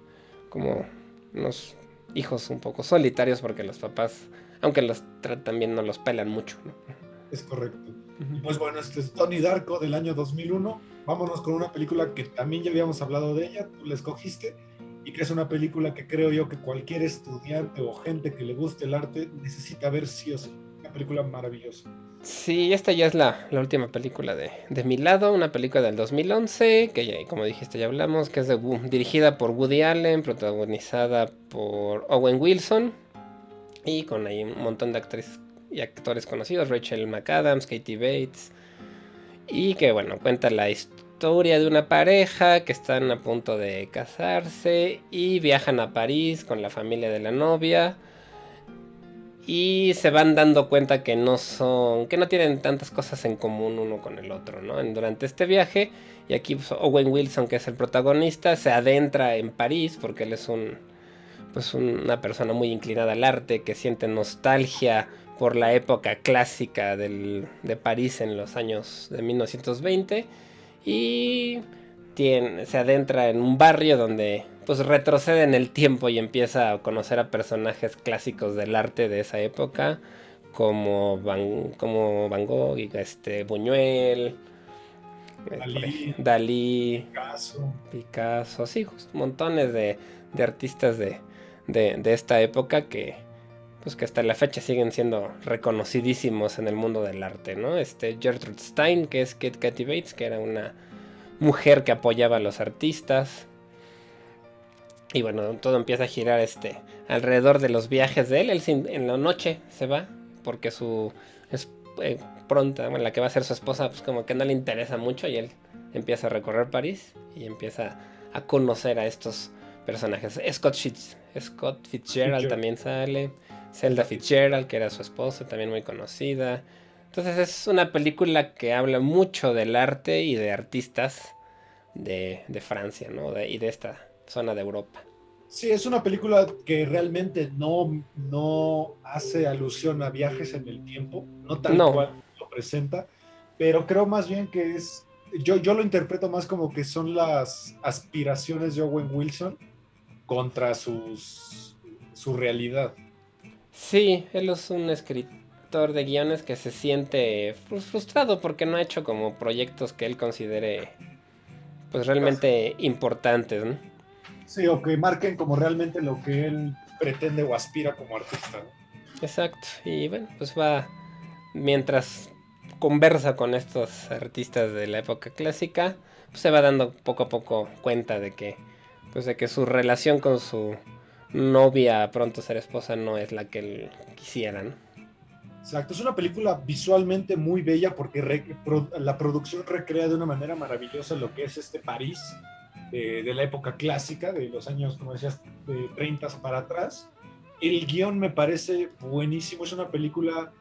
como unos hijos un poco solitarios porque los papás, aunque los tratan bien, no los pelan mucho. Es correcto. Pues bueno, este es Tony Darko del año 2001. Vámonos con una película que también ya habíamos hablado de ella, tú la escogiste y que es una película que creo yo que cualquier estudiante o gente que le guste el arte necesita ver sí o sí. Una película maravillosa. Sí, esta ya es la, última película de, de, mi lado, una película del 2011, que ya, como dijiste ya hablamos, que es dirigida por Woody Allen, protagonizada por Owen Wilson y con ahí un montón de actrices y actores conocidos, Rachel McAdams, Katie Bates, y que bueno, cuenta la historia de una pareja que están a punto de casarse y viajan a París con la familia de la novia y se van dando cuenta que no son, que no tienen tantas cosas en común uno con el otro, ¿no? Durante este viaje y aquí pues, Owen Wilson que es el protagonista se adentra en París porque él es un pues una persona muy inclinada al arte que siente nostalgia por la época clásica del, de París en los años de 1920 y se adentra en un barrio donde pues retrocede en el tiempo y empieza a conocer a personajes clásicos del arte de esa época, como Van, como Van Gogh, este, Buñuel, Dalí, Picasso. Picasso, sí, montones de, artistas de, de, esta época que, pues que hasta la fecha siguen siendo reconocidísimos en el mundo del arte, ¿no? Este Gertrude Stein, que es Kate Katy Bates, que era una mujer que apoyaba a los artistas. Y bueno, todo empieza a girar este alrededor de los viajes de él. Él en la noche se va porque su es, eh, pronta, la que va a ser su esposa, pues como que no le interesa mucho y él empieza a recorrer París y empieza a conocer a estos personajes. Scott, Scott Fitzgerald también sale, Zelda Fitzgerald, que era su esposa, también muy conocida. Entonces es una película que habla mucho del arte y de artistas de, Francia, ¿no? y de esta zona de Europa. Sí, es una película que realmente no, no hace alusión a viajes en el tiempo, no tal cual lo presenta, pero creo más bien que es, yo, yo lo interpreto más como que son las aspiraciones de Owen Wilson contra sus, su realidad. Sí, él es un escritor de guiones que se siente frustrado porque no ha hecho como proyectos que él considere pues realmente importantes, ¿no? Sí, o que marquen como realmente lo que él pretende o aspira como artista. Exacto, y bueno, pues va, mientras conversa con estos artistas de la época clásica, pues se va dando poco a poco cuenta de que, pues de que su relación con su novia, pronto ser esposa, no es la que él quisiera, ¿no? Exacto, es una película visualmente muy bella porque la producción recrea de una manera maravillosa lo que es este París de, la época clásica, de los años, como decías, de 30 para atrás. El guion me parece buenísimo, es una película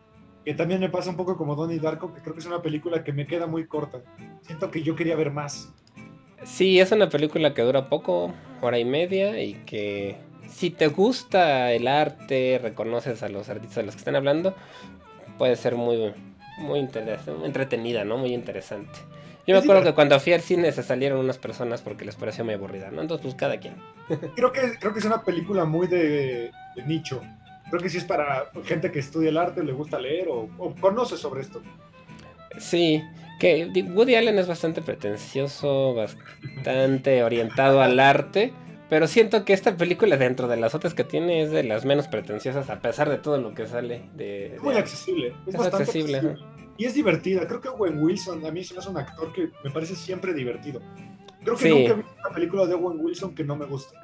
que también me pasa un poco como Donnie Darko, que creo que es una película que me queda muy corta. Siento que yo quería ver más. Sí, es una película que dura poco, hora y media, y que si te gusta el arte, reconoces a los artistas de los que están hablando, puede ser muy, muy entretenida, ¿no? Muy interesante. Yo me acuerdo que cuando fui al cine se salieron unas personas porque les pareció muy aburrida, ¿no? Entonces, pues cada quien. Creo que, creo que es una película muy de, nicho. Creo que sí es para gente que estudia el arte, le gusta leer o, conoce sobre esto. Sí, que Woody Allen es bastante pretencioso, bastante orientado al arte, pero siento que esta película dentro de las otras que tiene es de las menos pretenciosas a pesar de todo lo que sale de... Es muy accesible, es, bastante accesible. Y es divertida. Creo que Owen Wilson a mí es un actor que me parece siempre divertido. Creo que nunca he visto una película de Owen Wilson que no me guste.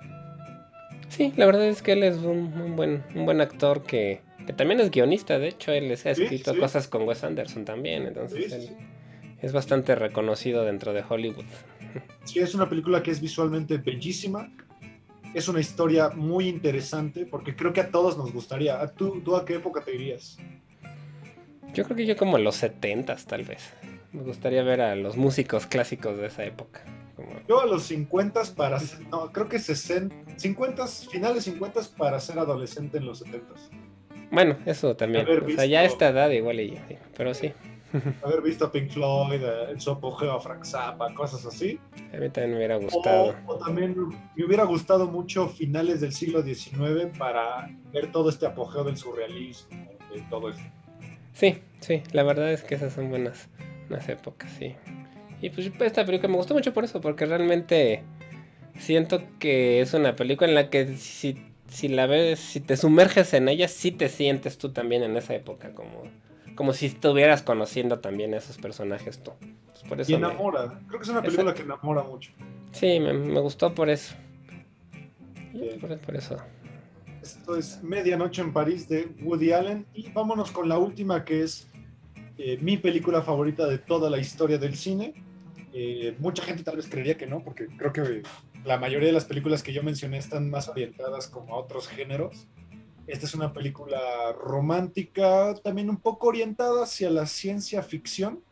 Sí, la verdad es que él es un, buen, un buen actor que, también es guionista. De hecho, él ha escrito cosas con Wes Anderson también. Entonces, él es bastante reconocido dentro de Hollywood. Sí, es una película que es visualmente bellísima. Es una historia muy interesante porque creo que a todos nos gustaría. ¿Tú, tú a qué época te irías? Yo creo que yo como los 70 tal vez. Me gustaría ver a los músicos clásicos de esa época. Yo a los 50 para no, creo que 60, 50, finales 50 para ser adolescente en los 70. Bueno, eso también. o sea, ya a esta edad igual y, pero sí. Haber visto a Pink Floyd, en su apogeo a Frank Zappa, cosas así. A mí también me hubiera gustado. O, también me hubiera gustado mucho finales del siglo XIX para ver todo este apogeo del surrealismo, de todo eso. Sí, sí, la verdad es que esas son buenas, buenas épocas, sí. Y pues esta película me gustó mucho por eso, porque realmente siento que es una película en la que si, si la ves, si te sumerges en ella, sí te sientes tú también en esa época, como, como si estuvieras conociendo también a esos personajes tú. Pues por eso y enamora, creo que es una película que enamora mucho. Sí, me, gustó por eso. por eso. Esto es Medianoche en París de Woody Allen. Y vámonos con la última, que es eh, mi película favorita de toda la historia del cine. Eh, mucha gente tal vez creería que no, porque creo que la mayoría de las películas que yo mencioné están más orientadas como a otros géneros. Esta es una película romántica, también un poco orientada hacia la ciencia ficción,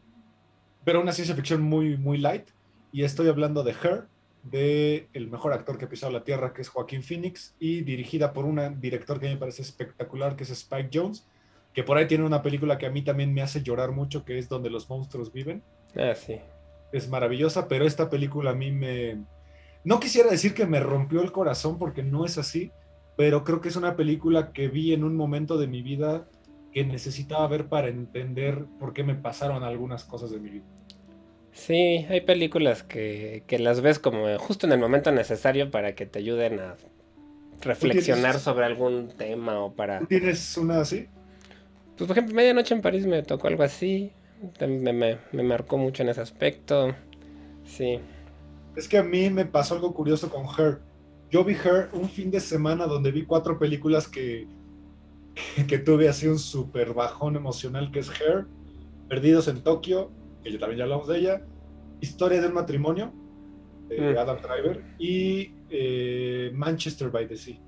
pero una ciencia ficción muy, muy light. Y estoy hablando de Her, de el mejor actor que ha pisado la tierra, que es Joaquín Phoenix, y dirigida por un director que me parece espectacular, que es Spike Jones, que por ahí tiene una película que a mí también me hace llorar mucho, que es Donde los monstruos viven. Ah, sí. Es maravillosa, pero esta película a mí me, no quisiera decir que me rompió el corazón porque no es así, pero creo que es una película que vi en un momento de mi vida que necesitaba ver para entender por qué me pasaron algunas cosas de mi vida. Sí, hay películas que, que las ves como justo en el momento necesario para que te ayuden a reflexionar sobre algún tema o para... ¿Tienes una así? Pues por ejemplo, Medianoche en París me tocó algo así, me, me, me marcó mucho en ese aspecto, sí. Es que a mí me pasó algo curioso con Her. Yo vi Her un fin de semana donde vi cuatro películas que, que tuve así un súper bajón emocional, que es Her, Perdidos en Tokio, que yo también ya hablamos de ella, Historia del matrimonio, de mm. Adam Driver, y eh, Manchester by the Sea.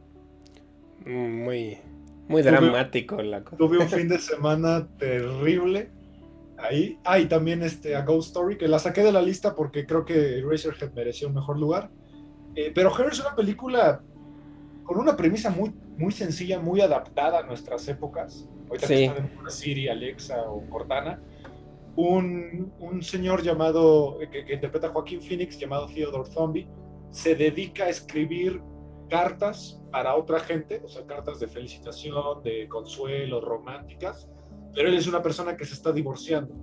Muy, muy dramático la cosa. Tuve un fin de semana terrible ahí. Ah, y también este, a Ghost Story, que la saqué de la lista porque creo que Razorhead merecía un mejor lugar. Eh, pero Her es una película con una premisa muy, muy sencilla, muy adaptada a nuestras épocas. Ahorita sí. que están en Siri, Alexa o Cortana. Un, un señor llamado, que, interpreta a Joaquín Phoenix, llamado Theodore Zombie, se dedica a escribir cartas para otra gente, o sea, cartas de felicitación, de consuelo, románticas, pero él es una persona que se está divorciando.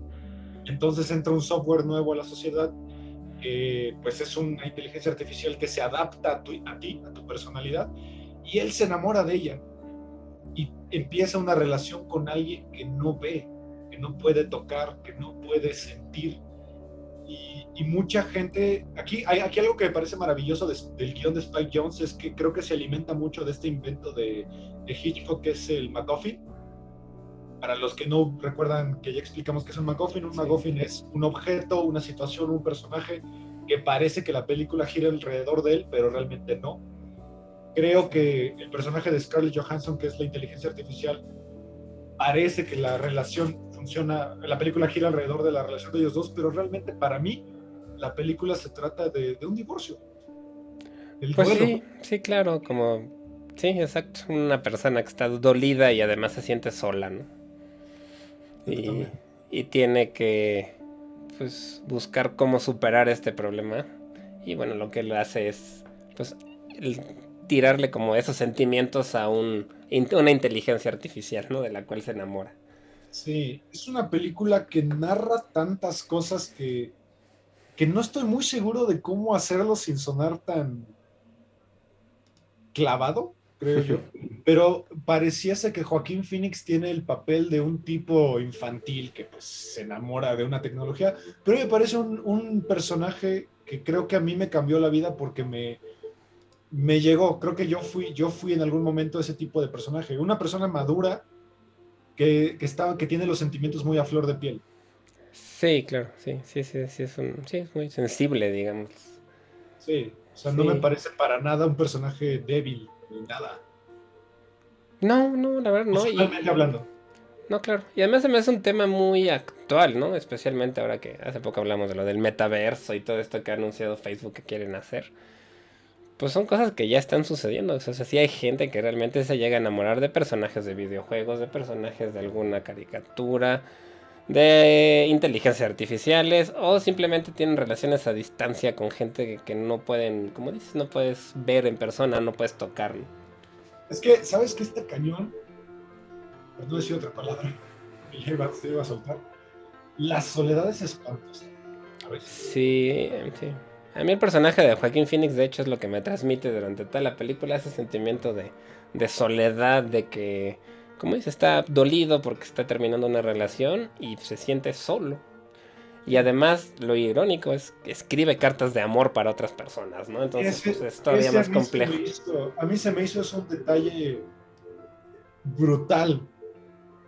Entonces entra un software nuevo a la sociedad, que pues es una inteligencia artificial que se adapta a, ti, a tu personalidad, y él se enamora de ella y empieza una relación con alguien que no ve, no puede tocar, que no puede sentir. Y, mucha gente, aquí hay aquí algo que me parece maravilloso del guion de Spike Jones es que creo que se alimenta mucho de este invento de, de Hitchcock, que es el MacGuffin para los que no recuerdan que ya explicamos que es un MacGuffin, un MacGuffin es un objeto, una situación, un personaje que parece que la película gira alrededor de él, pero realmente no. Creo que el personaje de Scarlett Johansson, que es la inteligencia artificial, parece que la relación funciona, la película gira alrededor de la relación de ellos dos, pero realmente para mí la película se trata de, un divorcio. pues sí, sí, claro, como, sí, exacto, una persona que está dolida y además se siente sola, ¿no? y, tiene que pues, buscar cómo superar este problema. Y bueno, lo que él hace es pues, tirarle como esos sentimientos a un, una inteligencia artificial, ¿no? De la cual se enamora. Sí, es una película que narra tantas cosas que, que no estoy muy seguro de cómo hacerlo sin sonar tan clavado creo yo. Pero pareciese que Joaquín Phoenix tiene el papel de un tipo infantil que pues se enamora de una tecnología, pero me parece un, personaje que creo que a mí me cambió la vida porque me, me llegó. Creo que yo fui, yo fui en algún momento ese tipo de personaje. Una persona madura que, que, está, que tiene los sentimientos muy a flor de piel. Sí, claro, sí, sí, sí, sí, es, un, sí, es muy sensible, digamos. Sí, o sea, no me parece para nada un personaje débil nada. No, no, la verdad no. Y, hablando. No, claro. Y además se me hace un tema muy actual, ¿no? Especialmente ahora que hace poco hablamos de lo del metaverso y todo esto que ha anunciado Facebook que quieren hacer. Pues son cosas que ya están sucediendo. O sea, sí hay gente que realmente se llega a enamorar de personajes de videojuegos, de personajes de alguna caricatura, de inteligencias artificiales o simplemente tienen relaciones a distancia con gente que, no pueden, como dices, no puedes ver en persona, no puedes tocar. Es que, ¿sabes qué este cañón? No decir otra palabra, se iba a soltar. La soledad es espantosa. Sí, sí. A mí el personaje de Joaquín Phoenix, de hecho, es lo que me transmite durante toda la película, ese sentimiento de, de soledad, de que como dice, está dolido porque está terminando una relación y se siente solo. Y además, lo irónico es que escribe cartas de amor para otras personas, ¿no? Entonces pues, es todavía más complejo. a mí se me hizo eso un detalle brutal.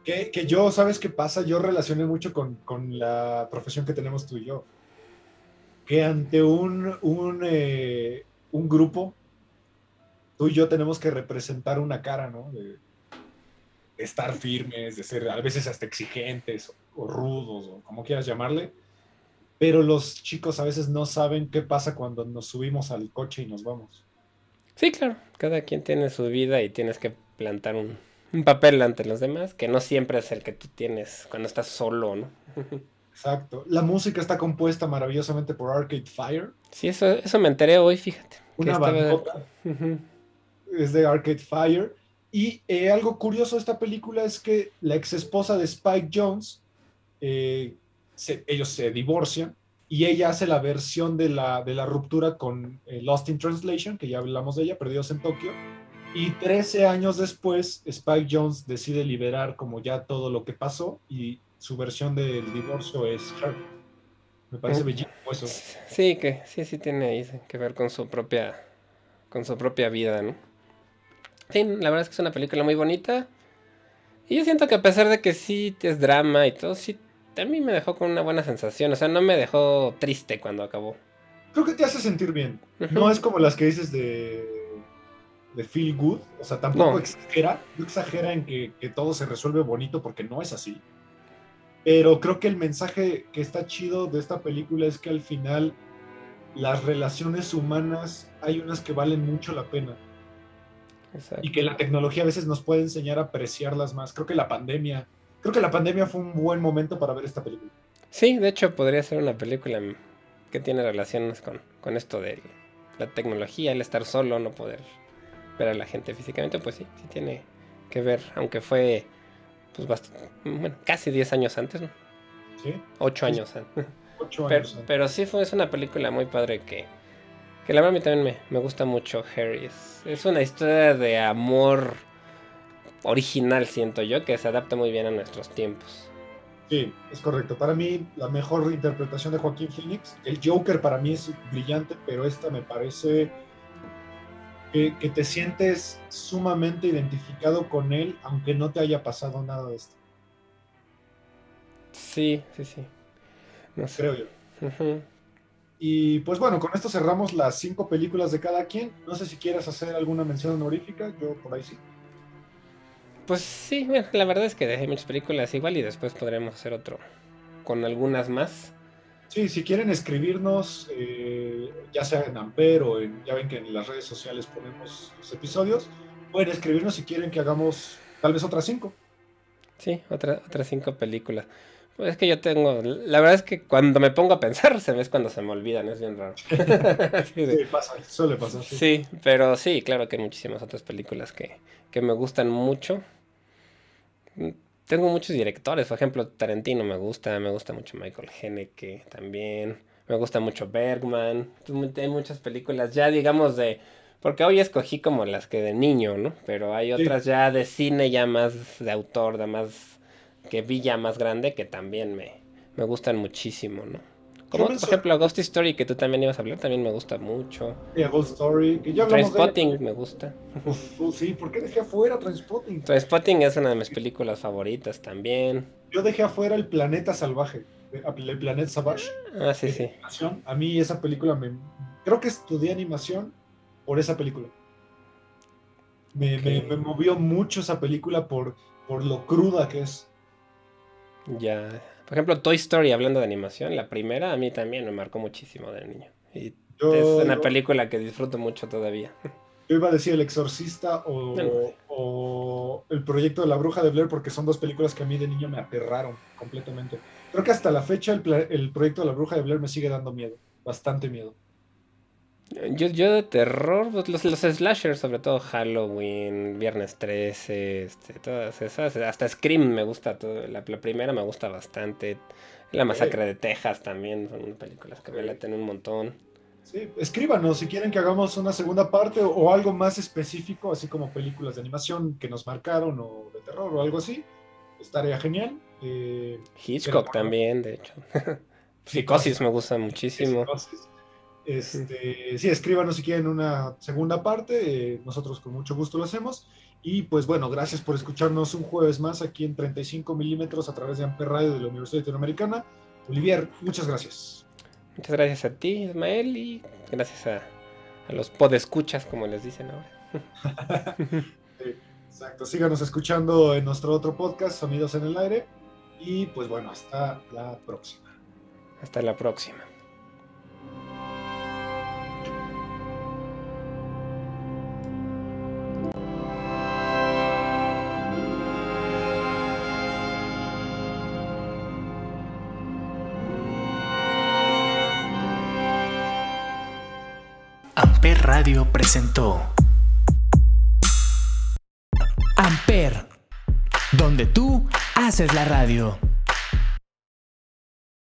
Que, que, yo, ¿sabes qué pasa? Yo relacioné mucho con, con, la profesión que tenemos tú y yo. Que ante un, un, eh, un grupo, tú y yo tenemos que representar una cara, ¿no? De, estar firmes, de ser a veces hasta exigentes o, rudos o como quieras llamarle. Pero los chicos a veces no saben qué pasa cuando nos subimos al coche y nos vamos. Sí, claro, cada quien tiene su vida y tienes que plantar un, papel ante los demás, que no siempre es el que tú tienes cuando estás solo, ¿no? Exacto. La música está compuesta maravillosamente por Arcade Fire. Sí, eso, eso me enteré hoy, fíjate. Una bandota. Es de Arcade Fire. Y eh, algo curioso de esta película es que la ex esposa de Spike Jones, eh, ellos se divorcian y ella hace la versión de la, de la ruptura con eh, Lost in Translation, que ya hablamos de ella, Perdidos en Tokio. Y 13 años después, Spike Jones decide liberar como ya todo lo que pasó y su versión del divorcio es Her. Me parece bellísimo eso. Sí, que sí, sí tiene que ver con su propia, con su propia vida, ¿no? Sí, la verdad es que es una película muy bonita. Y yo siento que a pesar de que sí es drama y todo, sí, a mí me dejó con una buena sensación. O sea, no me dejó triste cuando acabó. Creo que te hace sentir bien. No es como las que dices de, de feel good. O sea, tampoco exagera. No exagera en que, que todo se resuelve bonito porque no es así. Pero creo que el mensaje que está chido de esta película es que al final las relaciones humanas hay unas que valen mucho la pena. Y que la tecnología a veces nos puede enseñar a apreciarlas más. Creo que la pandemia, creo que la pandemia fue un buen momento para ver esta película. Sí, de hecho podría ser una película que tiene relaciones con, con esto de la tecnología, el estar solo, no poder ver a la gente físicamente, pues sí, sí tiene que ver, aunque fue pues bastante, bueno, casi 10 años antes, ¿no? Sí. 8 años antes. 8 pero, años pero, sí fue, es una película muy padre que, que la verdad a mí también me, me gusta mucho Harry. Es, es, una historia de amor original, siento yo, que se adapta muy bien a nuestros tiempos. Sí, es correcto. Para mí, la mejor interpretación de Joaquín Phoenix, el Joker para mí es brillante, pero esta me parece que, te sientes sumamente identificado con él, aunque no te haya pasado nada de esto. Sí, sí, sí. No Creo yo. Y pues bueno, con esto cerramos las cinco películas de cada quien. No sé si quieres hacer alguna mención honorífica, yo por ahí sí. Pues sí, la verdad es que dejé muchas películas igual y después podremos hacer otro con algunas más. Sí, si quieren escribirnos, eh, ya sea en Amper o en, ya ven que en las redes sociales ponemos los episodios, pueden escribirnos si quieren que hagamos tal vez otras cinco. Sí, otra, otras cinco películas. Pues es que yo tengo, la verdad es que cuando me pongo a pensar se ve cuando se me olvidan, es bien raro. sí, pasa, suele pasar. Sí. sí. pero sí, claro que hay muchísimas otras películas que, que me gustan mucho tengo muchos directores, por ejemplo, Tarantino me gusta, me gusta mucho Michael Haneke también, me gusta mucho Bergman, hay muchas películas ya digamos de, porque hoy escogí como las que de niño, ¿no? Pero hay otras ya de cine ya más de autor, de más, que vi ya más grande que también me, me gustan muchísimo, ¿no? Como por ejemplo Ghost Story que tú también ibas a hablar, también me gusta mucho. Sí, Ghost Story, que ya Trainspotting me gusta. sí, ¿por qué dejé afuera Trainspotting? Trainspotting es una de mis películas favoritas también. Yo dejé afuera El Planeta Salvaje, El Planeta Savage. Ah, sí, sí. A mí esa película me... Creo que estudié animación por esa película. Me, me, movió mucho esa película por, por lo cruda que es. Ya, por ejemplo, Toy Story, hablando de animación, la primera a mí también me marcó muchísimo de niño. Y es una película que disfruto mucho todavía. Yo iba a decir El Exorcista o, El Proyecto de la Bruja de Blair, porque son dos películas que a mí de niño me aterraron completamente. Creo que hasta la fecha el, el Proyecto de la Bruja de Blair me sigue dando miedo, bastante miedo. Yo, yo de terror, pues los, los slashers, sobre todo Halloween, Viernes 13, este, todas esas, hasta Scream me gusta, todo, la, primera me gusta bastante, La Masacre de Texas también, son películas que me laten un montón. Sí, escríbanos si quieren que hagamos una segunda parte o, algo más específico, así como películas de animación que nos marcaron o de terror o algo así, estaría genial. Eh, Hitchcock también, de hecho. Psicosis me gusta muchísimo. Este, sí, escríbanos si quieren una segunda parte, eh, nosotros con mucho gusto lo hacemos. Y pues bueno, gracias por escucharnos un jueves más aquí en 35 milímetros a través de Amper Radio de la Universidad Latinoamericana. Olivier, muchas gracias. Muchas gracias a ti, Ismael, y gracias a, a los podescuchas, como les dicen ahora. exacto, síganos escuchando en nuestro otro podcast, Sonidos en el Aire. Y pues bueno, hasta la próxima. Hasta la próxima. Radio presentó Amper, donde tú haces la radio.